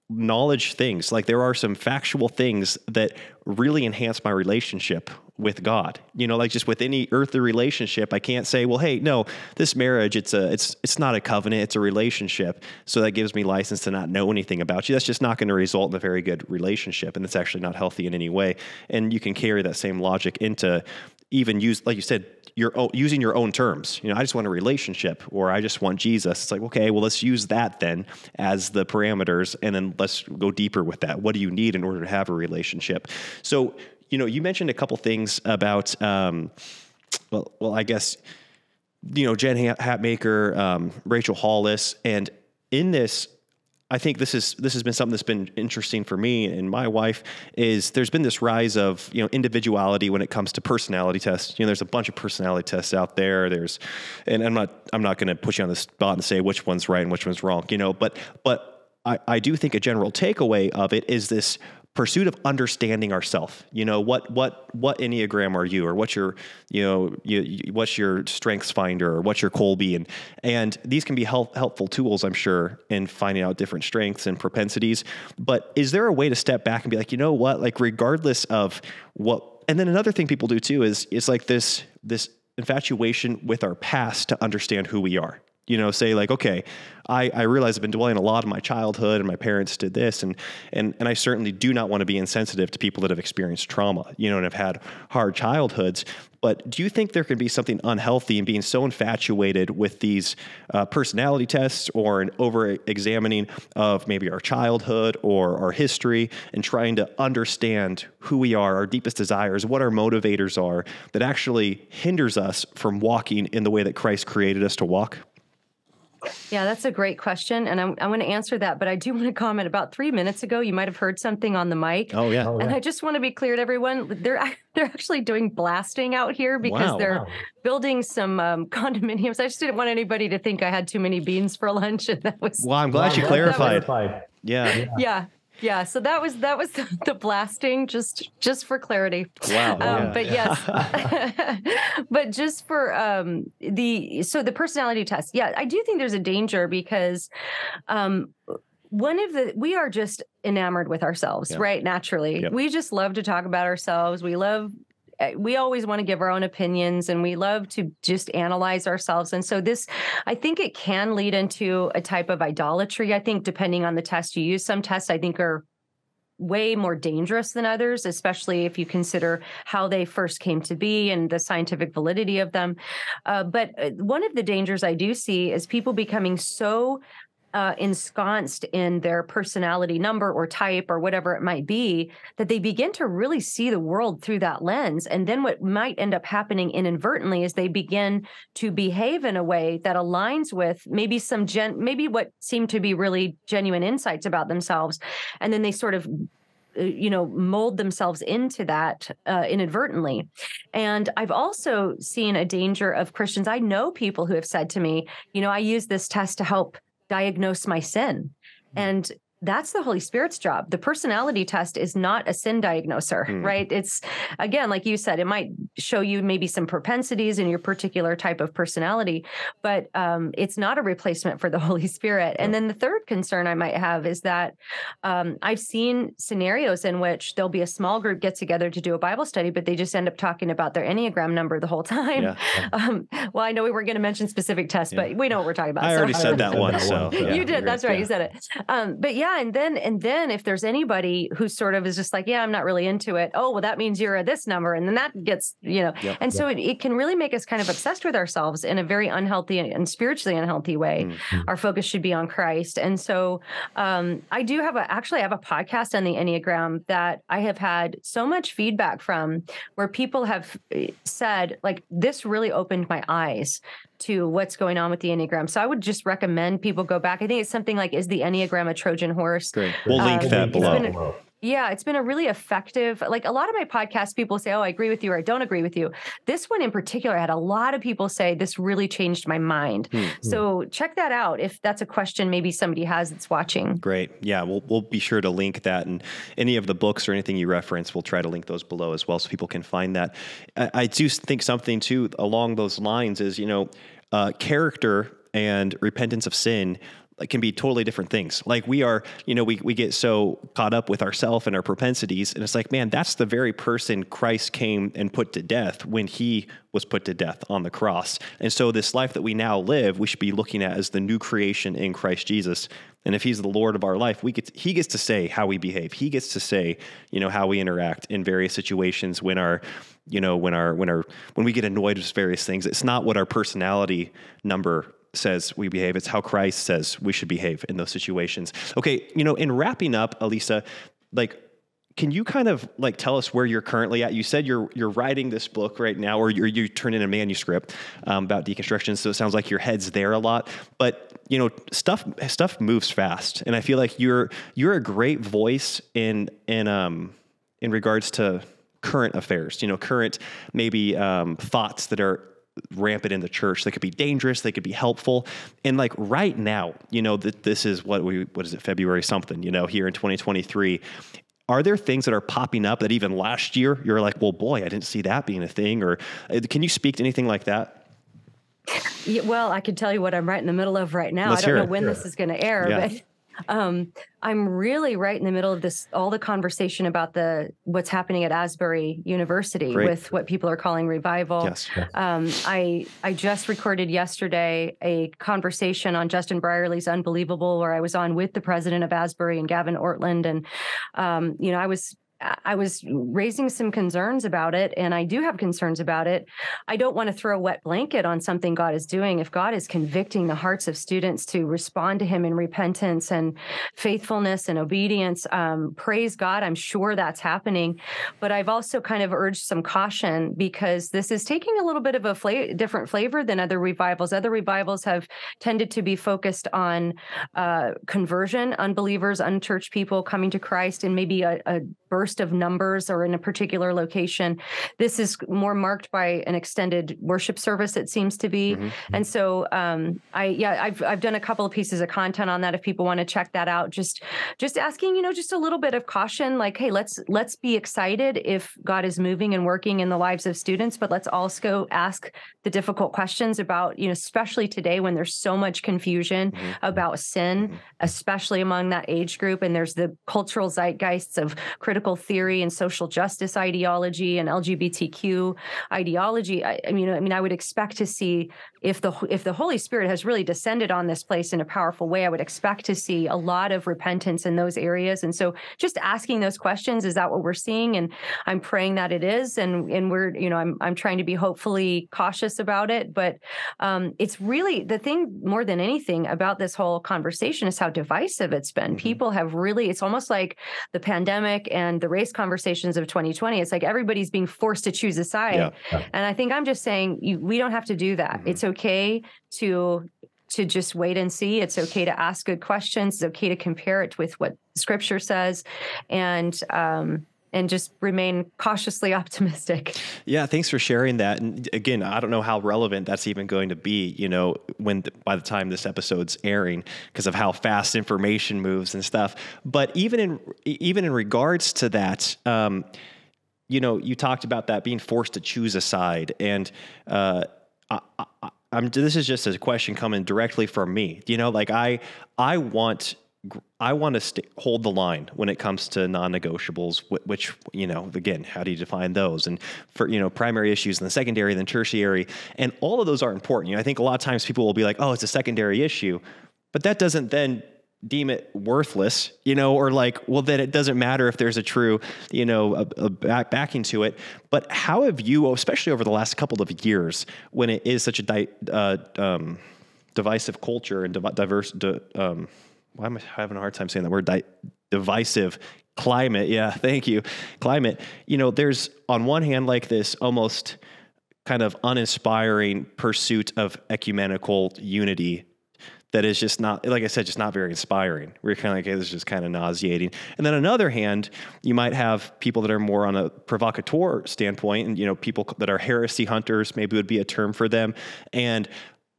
knowledge things like there are some factual things that really enhance my relationship with God. You know, like just with any earthly relationship, I can't say, well, hey, no, this marriage, it's a it's it's not a covenant, it's a relationship. So that gives me license to not know anything about you. That's just not going to result in a very good relationship and it's actually not healthy in any way. And you can carry that same logic into even use like you said your own, using your own terms. You know, I just want a relationship or I just want Jesus. It's like, okay, well, let's use that then as the parameters and then let's go deeper with that. What do you need in order to have a relationship? So, you know, you mentioned a couple things about, um, well, well, I guess, you know, Jen Hatmaker, um, Rachel Hollis, and in this, I think this is this has been something that's been interesting for me and my wife is there's been this rise of you know individuality when it comes to personality tests. You know, there's a bunch of personality tests out there. There's, and I'm not I'm not going to put you on the spot and say which one's right and which one's wrong. You know, but but I, I do think a general takeaway of it is this pursuit of understanding ourself. You know, what what what enneagram are you, or what's your you know you, what's your strengths finder, or what's your Kolbe, and and these can be help, helpful tools, I'm sure, in finding out different strengths and propensities. But is there a way to step back and be like, you know what, like regardless of what, and then another thing people do too is it's like this this infatuation with our past to understand who we are you know, say like, okay, I, I realize I've been dwelling a lot in my childhood and my parents did this. And, and, and I certainly do not want to be insensitive to people that have experienced trauma, you know, and have had hard childhoods. But do you think there can be something unhealthy in being so infatuated with these uh, personality tests or an over examining of maybe our childhood or our history and trying to understand who we are, our deepest desires, what our motivators are that actually hinders us from walking in the way that Christ created us to walk? Yeah, that's a great question. And I'm, I'm going to answer that. But I do want to comment about three minutes ago, you might have heard something on the mic. Oh, yeah. Oh, and I just want to be clear to everyone they're, they're actually doing blasting out here because wow. they're wow. building some um, condominiums. I just didn't want anybody to think I had too many beans for lunch. And that was. Well, I'm glad you clarified. Yeah. yeah. Yeah yeah so that was that was the blasting just just for clarity. Wow. Um, yeah. but yes. But just for um the so the personality test. Yeah i do think there's a danger because um one of the we are just enamored with ourselves yeah. right naturally. Yep. we just love to talk about ourselves. We love we always want to give our own opinions and we love to just analyze ourselves. And so this, I think it can lead into a type of idolatry. I think depending on the test you use, some tests I think are way more dangerous than others, especially if you consider how they first came to be and the scientific validity of them. Uh, but uh, one of the dangers I do see is people becoming so uh, ensconced in their personality number or type or whatever it might be, that they begin to really see the world through that lens. And then what might end up happening inadvertently is they begin to behave in a way that aligns with maybe some gen, maybe what seem to be really genuine insights about themselves. And then they sort of uh, you know mold themselves into that uh, inadvertently and i've also seen a danger of christians i know people who have said to me you know i use this test to help diagnose my sin. Hmm. And that's the Holy Spirit's job. The personality test is not a sin diagnoser, mm. right? It's again, like you said, it might show you maybe some propensities in your particular type of personality, but um, it's not a replacement for the Holy Spirit. And then the third concern I might have is that um, I've seen scenarios in which there'll be a small group get together to do a Bible study, but they just end up talking about their Enneagram number the whole time. Yeah. Um, well, I know we weren't going to mention specific tests, yeah. but we know what we're talking about. I so. already said that one. So yeah. you did. That's right. You said it. Um, but yeah yeah and then and then if there's anybody who sort of is just like yeah i'm not really into it oh well that means you're a this number and then that gets you know yep, and yep. so it, it, can really make us kind of obsessed with ourselves in a very unhealthy and spiritually unhealthy way mm-hmm. our focus should be on christ and so um, i do have a actually i have a podcast on the enneagram that i have had so much feedback from where people have eh, said like this really opened my eyes to what's going on with the Enneagram. So I would just recommend people go back. I think it's something like Is the Enneagram a Trojan horse? Great. We'll link um, that below. Yeah, it's been a really effective. Like a lot of my podcasts, people say, "Oh, I agree with you," or "I don't agree with you." This one in particular I had a lot of people say, "This really changed my mind." Mm-hmm. So check that out if that's a question maybe somebody has that's watching. Great. Yeah, we'll we'll be sure to link that and any of the books or anything you reference. We'll try to link those below as well, so people can find that. I, I do think something too along those lines is you know uh, character and repentance of sin can be totally different things. Like we are, you know, we, we get so caught up with ourself and our propensities. And it's like, man, that's the very person Christ came and put to death when he was put to death on the cross. And so this life that we now live, we should be looking at as the new creation in Christ Jesus. And if he's the Lord of our life, we get to, he gets to say how we behave. He gets to say, you know, how we interact in various situations when our, you know, when our when our when we get annoyed with various things. It's not what our personality number says we behave, it's how Christ says we should behave in those situations. Okay, you know, in wrapping up, Alisa, like can you kind of like tell us where you're currently at? You said you're you're writing this book right now, or you're, you turn in a manuscript um, about deconstruction. So it sounds like your head's there a lot. But you know, stuff stuff moves fast, and I feel like you're you're a great voice in in um in regards to current affairs. You know, current maybe um, thoughts that are rampant in the church. They could be dangerous. They could be helpful. And like right now, you know, that this is what we, what is it, February something, you know, here in 2023. Are there things that are popping up that even last year you're like, well, boy, I didn't see that being a thing? Or uh, can you speak to anything like that? Yeah, well, I can tell you what I'm right in the middle of right now. Let's I don't know when this is going to air, yeah. but um, I'm really right in the middle of this, all the conversation about the what's happening at Asbury University Great. with what people are calling revival. Yes. Um, I I just recorded yesterday a conversation on Justin Brierley's Unbelievable, where I was on with the president of Asbury and Gavin Ortlund, and um, you know I was I was raising some concerns about it, and I do have concerns about it. I don't want to throw a wet blanket on something God is doing. If God is convicting the hearts of students to respond to Him in repentance and faithfulness and obedience, um, praise God. I'm sure that's happening. But I've also kind of urged some caution because this is taking a little bit of a fla- different flavor than other revivals. Other revivals have tended to be focused on uh, conversion, unbelievers, unchurched people coming to Christ, and maybe a, a burst of numbers or in a particular location. This is more marked by an extended worship service, it seems to be. Mm-hmm. And so um, I yeah, I've I've done a couple of pieces of content on that if people want to check that out. Just just asking, you know, just a little bit of caution, like, hey, let's let's be excited if God is moving and working in the lives of students, but let's also ask the difficult questions about, you know, especially today when there's so much confusion mm-hmm. about sin, mm-hmm. especially among that age group. And there's the cultural zeitgeists of critical theory and social justice ideology and LGBTQ ideology. I, I mean, I mean, I would expect to see if the if the Holy Spirit has really descended on this place in a powerful way, I would expect to see a lot of repentance in those areas. And so, just asking those questions is that what we're seeing? And I'm praying that it is. And and we're you know I'm I'm trying to be hopefully cautious about it. But um, it's really the thing more than anything about this whole conversation is how divisive it's been. Mm-hmm. People have really it's almost like the pandemic and the race conversations of 2020. It's like everybody's being forced to choose a side. Yeah. And I think I'm just saying you, we don't have to do that. Mm-hmm. It's okay to to just wait and see. It's okay to ask good questions. It's okay to compare it with what Scripture says, and um, and just remain cautiously optimistic. Yeah, thanks for sharing that. And again, I don't know how relevant that's even going to be, you know, when by the time this episode's airing because of how fast information moves and stuff. But even in even in regards to that, um, you know, you talked about that being forced to choose a side, and uh, I, I, I'm, this is just a question coming directly from me. You know, like I I want I want to st- hold the line when it comes to non-negotiables, which you know, again, how do you define those? And for you know, primary issues, and the secondary, then tertiary, and all of those are important. You know, I think a lot of times people will be like, "Oh, it's a secondary issue," but that doesn't then deem it worthless, you know, or like, well, then it doesn't matter if there's a true, you know, a, a back, backing to it. But how have you, especially over the last couple of years, when it is such a di- uh, um, divisive culture and diverse, di- um, why am I having a hard time saying that word? Di- divisive climate. Yeah, thank you. Climate. You know, there's on one hand like this almost kind of uninspiring pursuit of ecumenical unity that is just not, like I said, just not very inspiring. We're kind of like, hey, this is just kind of nauseating. And then on the other hand, you might have people that are more on a provocateur standpoint, and you know, people that are heresy hunters, maybe would be a term for them. And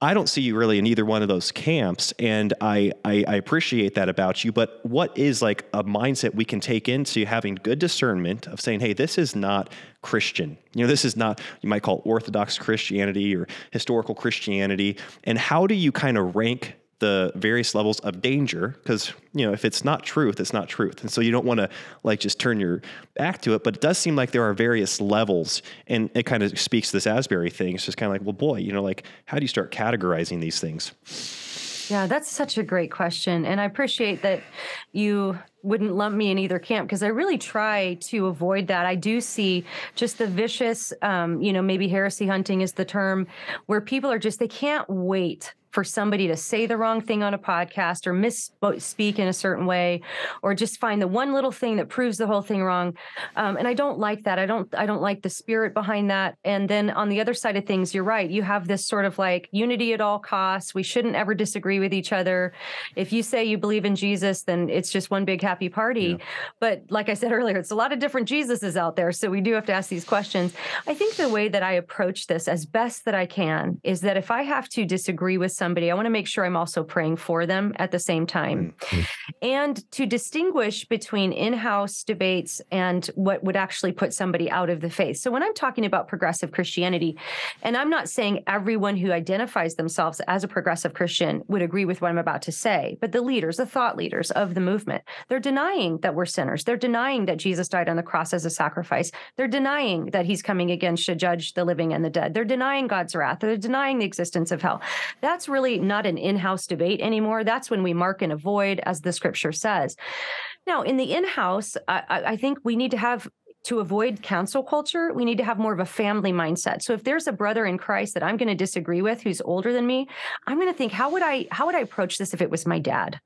I don't see you really in either one of those camps, and I, I, I appreciate that about you. But what is like a mindset we can take into having good discernment of saying, "Hey, this is not Christian. You know, this is not you might call Orthodox Christianity or historical Christianity." And how do you kind of rank the various levels of danger because you know if it's not truth it's not truth and so you don't want to like just turn your back to it but it does seem like there are various levels and it kind of speaks to this asbury thing it's just kind of like well boy you know like how do you start categorizing these things yeah, that's such a great question. And I appreciate that you wouldn't lump me in either camp because I really try to avoid that. I do see just the vicious, um, you know, maybe heresy hunting is the term where people are just, they can't wait for somebody to say the wrong thing on a podcast or misspeak in a certain way or just find the one little thing that proves the whole thing wrong. Um, and i don't like that. I don't i don't like the spirit behind that. And then on the other side of things you're right. You have this sort of like unity at all costs. We shouldn't ever disagree with each other. If you say you believe in jesus then it's just one big happy party. Yeah. but like i said earlier it's a lot of different jesuses out there so we do have to ask these questions. I think the way that i approach this as best that i can is that if i have to disagree with somebody, I want to make sure I'm also praying for them at the same time. Mm-hmm. And to distinguish between in house debates and what would actually put somebody out of the faith. So when I'm talking about progressive Christianity, and I'm not saying everyone who identifies themselves as a progressive Christian would agree with what I'm about to say, but the leaders, the thought leaders of the movement, they're denying that we're sinners. They're denying that Jesus died on the cross as a sacrifice. They're denying that he's coming again to judge the living and the dead. They're denying God's wrath. They're denying the existence of hell. That's really not an in house debate anymore. That's when we mark and avoid, as the scripture says. Now, in the in house, I, I think we need to have to avoid cancel culture, we need to have more of a family mindset. So if there's a brother in Christ that I'm going to disagree with who's older than me, I'm going to think how would I how would I approach this if it was my dad?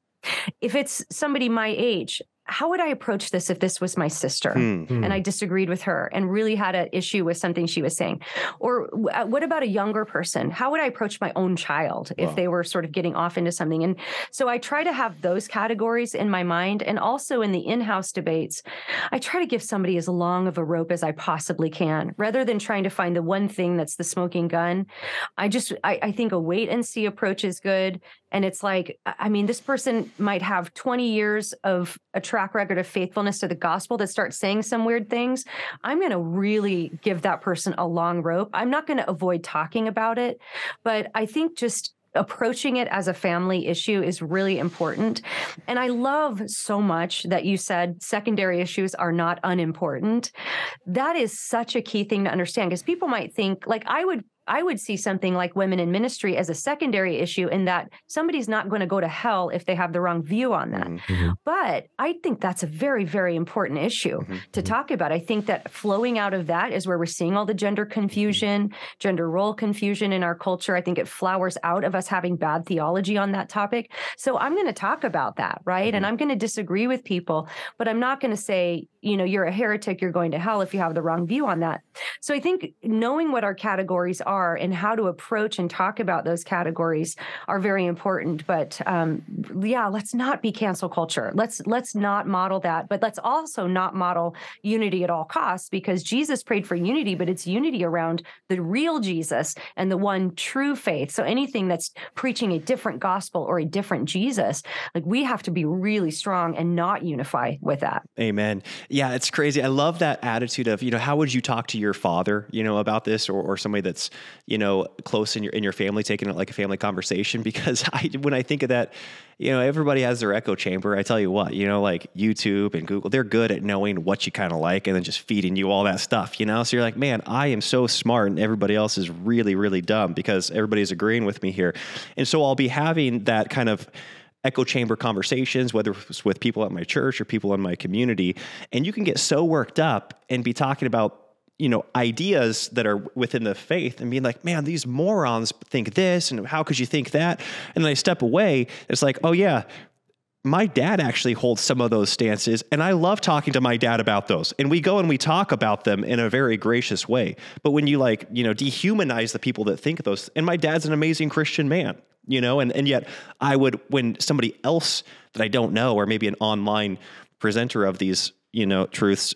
If it's somebody my age, how would I approach this if this was my sister mm-hmm. and I disagreed with her and really had an issue with something she was saying? Or uh, what about a younger person? How would I approach my own child if wow. they were sort of getting off into something? And so I try to have those categories in my mind. And also in the in house debates, I try to give somebody as long of a rope as I possibly can rather than trying to find the one thing that's the smoking gun. I just, I, I think a wait and see approach is good. And it's like, I mean, this person might have 20 years of a track record of faithfulness to the gospel that starts saying some weird things. I'm going to really give that person a long rope. I'm not going to avoid talking about it, but I think just approaching it as a family issue is really important. And I love so much that you said secondary issues are not unimportant. That is such a key thing to understand because people might think, like, I would I would see something like women in ministry as a secondary issue in that somebody's not going to go to hell if they have the wrong view on that. Mm-hmm. mm-hmm. But I think that's a very, very important issue mm-hmm. to mm-hmm. talk about. I think that flowing out of that is where we're seeing all the gender confusion, gender role confusion in our culture. I think it flowers out of us having bad theology on that topic. So I'm going to talk about that, right? Mm-hmm. And I'm going to disagree with people, but I'm not going to say, you know, you're a heretic, you're going to hell if you have the wrong view on that. So I think knowing what our categories are and how to approach and talk about those categories are very important. But um, yeah, let's not be cancel culture. Let's let's not model that. But let's also not model unity at all costs because Jesus prayed for unity, but it's unity around the real Jesus and the one true faith. So anything that's preaching a different gospel or a different Jesus, like we have to be really strong and not unify with that. Amen. Yeah, it's crazy. I love that attitude of, you know, how would you talk to your father, you know, about this or, or somebody that's you know, close in your in your family, taking it like a family conversation. Because I, when I think of that, you know, everybody has their echo chamber. I tell you what, you know, like YouTube and Google, they're good at knowing what you kind of like and then just feeding you all that stuff. You know, so you're like, man, I am so smart, and everybody else is really, really dumb because everybody's agreeing with me here, and so I'll be having that kind of echo chamber conversations, whether it's with people at my church or people in my community. And you can get so worked up and be talking about you know ideas that are within the faith and being like man these morons think this and how could you think that and then i step away it's like oh yeah my dad actually holds some of those stances and i love talking to my dad about those and we go and we talk about them in a very gracious way but when you like you know dehumanize the people that think those and my dad's an amazing christian man you know and and yet i would when somebody else that i don't know or maybe an online presenter of these you know truths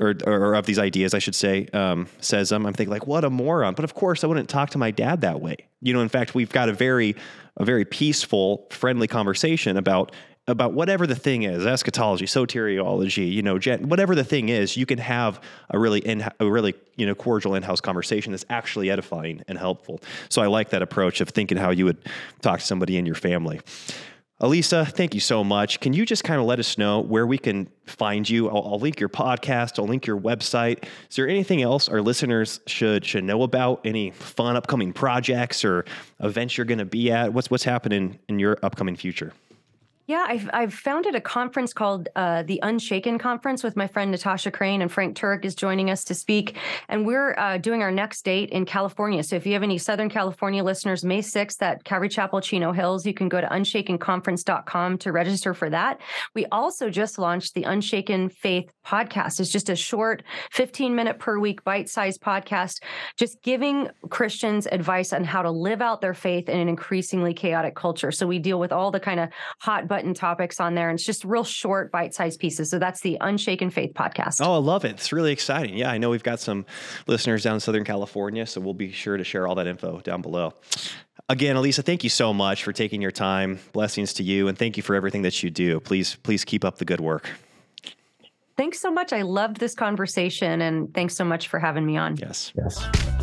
or, or of these ideas, I should say, um, says them. I'm thinking like, what a moron. But of course, I wouldn't talk to my dad that way. You know, in fact, we've got a very, a very peaceful, friendly conversation about about whatever the thing is, eschatology, soteriology, you know, gen- whatever the thing is, you can have a really in, a really you know cordial in-house conversation that's actually edifying and helpful. So I like that approach of thinking how you would talk to somebody in your family. Alisa, thank you so much. Can you just kind of let us know where we can find you? I'll, I'll, link your podcast. I'll link your website. Is there anything else our listeners should should know about? Any fun upcoming projects or events you're going to be at? What's what's happening in your upcoming future? Yeah, I've, I've founded a conference called uh, the Unshaken Conference with my friend Natasha Crain, and Frank Turek is joining us to speak. And we're uh, doing our next date in California. So if you have any Southern California listeners, May 6th at Calvary Chapel, Chino Hills, you can go to unshakenconference.com to register for that. We also just launched the Unshaken Faith podcast. It's just a short 15 minute per week bite sized podcast, just giving Christians advice on how to live out their faith in an increasingly chaotic culture. So we deal with all the kind of hot button button topics on there. And it's just real short, bite sized pieces. So that's the Unshaken Faith podcast. Oh, I love it. It's really exciting. Yeah, I know we've got some listeners down in Southern California. So we'll be sure to share all that info down below. Again, Alisa, thank you so much for taking your time. Blessings to you. And thank you for everything that you do. Please, please keep up the good work. Thanks so much. I loved this conversation and thanks so much for having me on. Yes. Yes.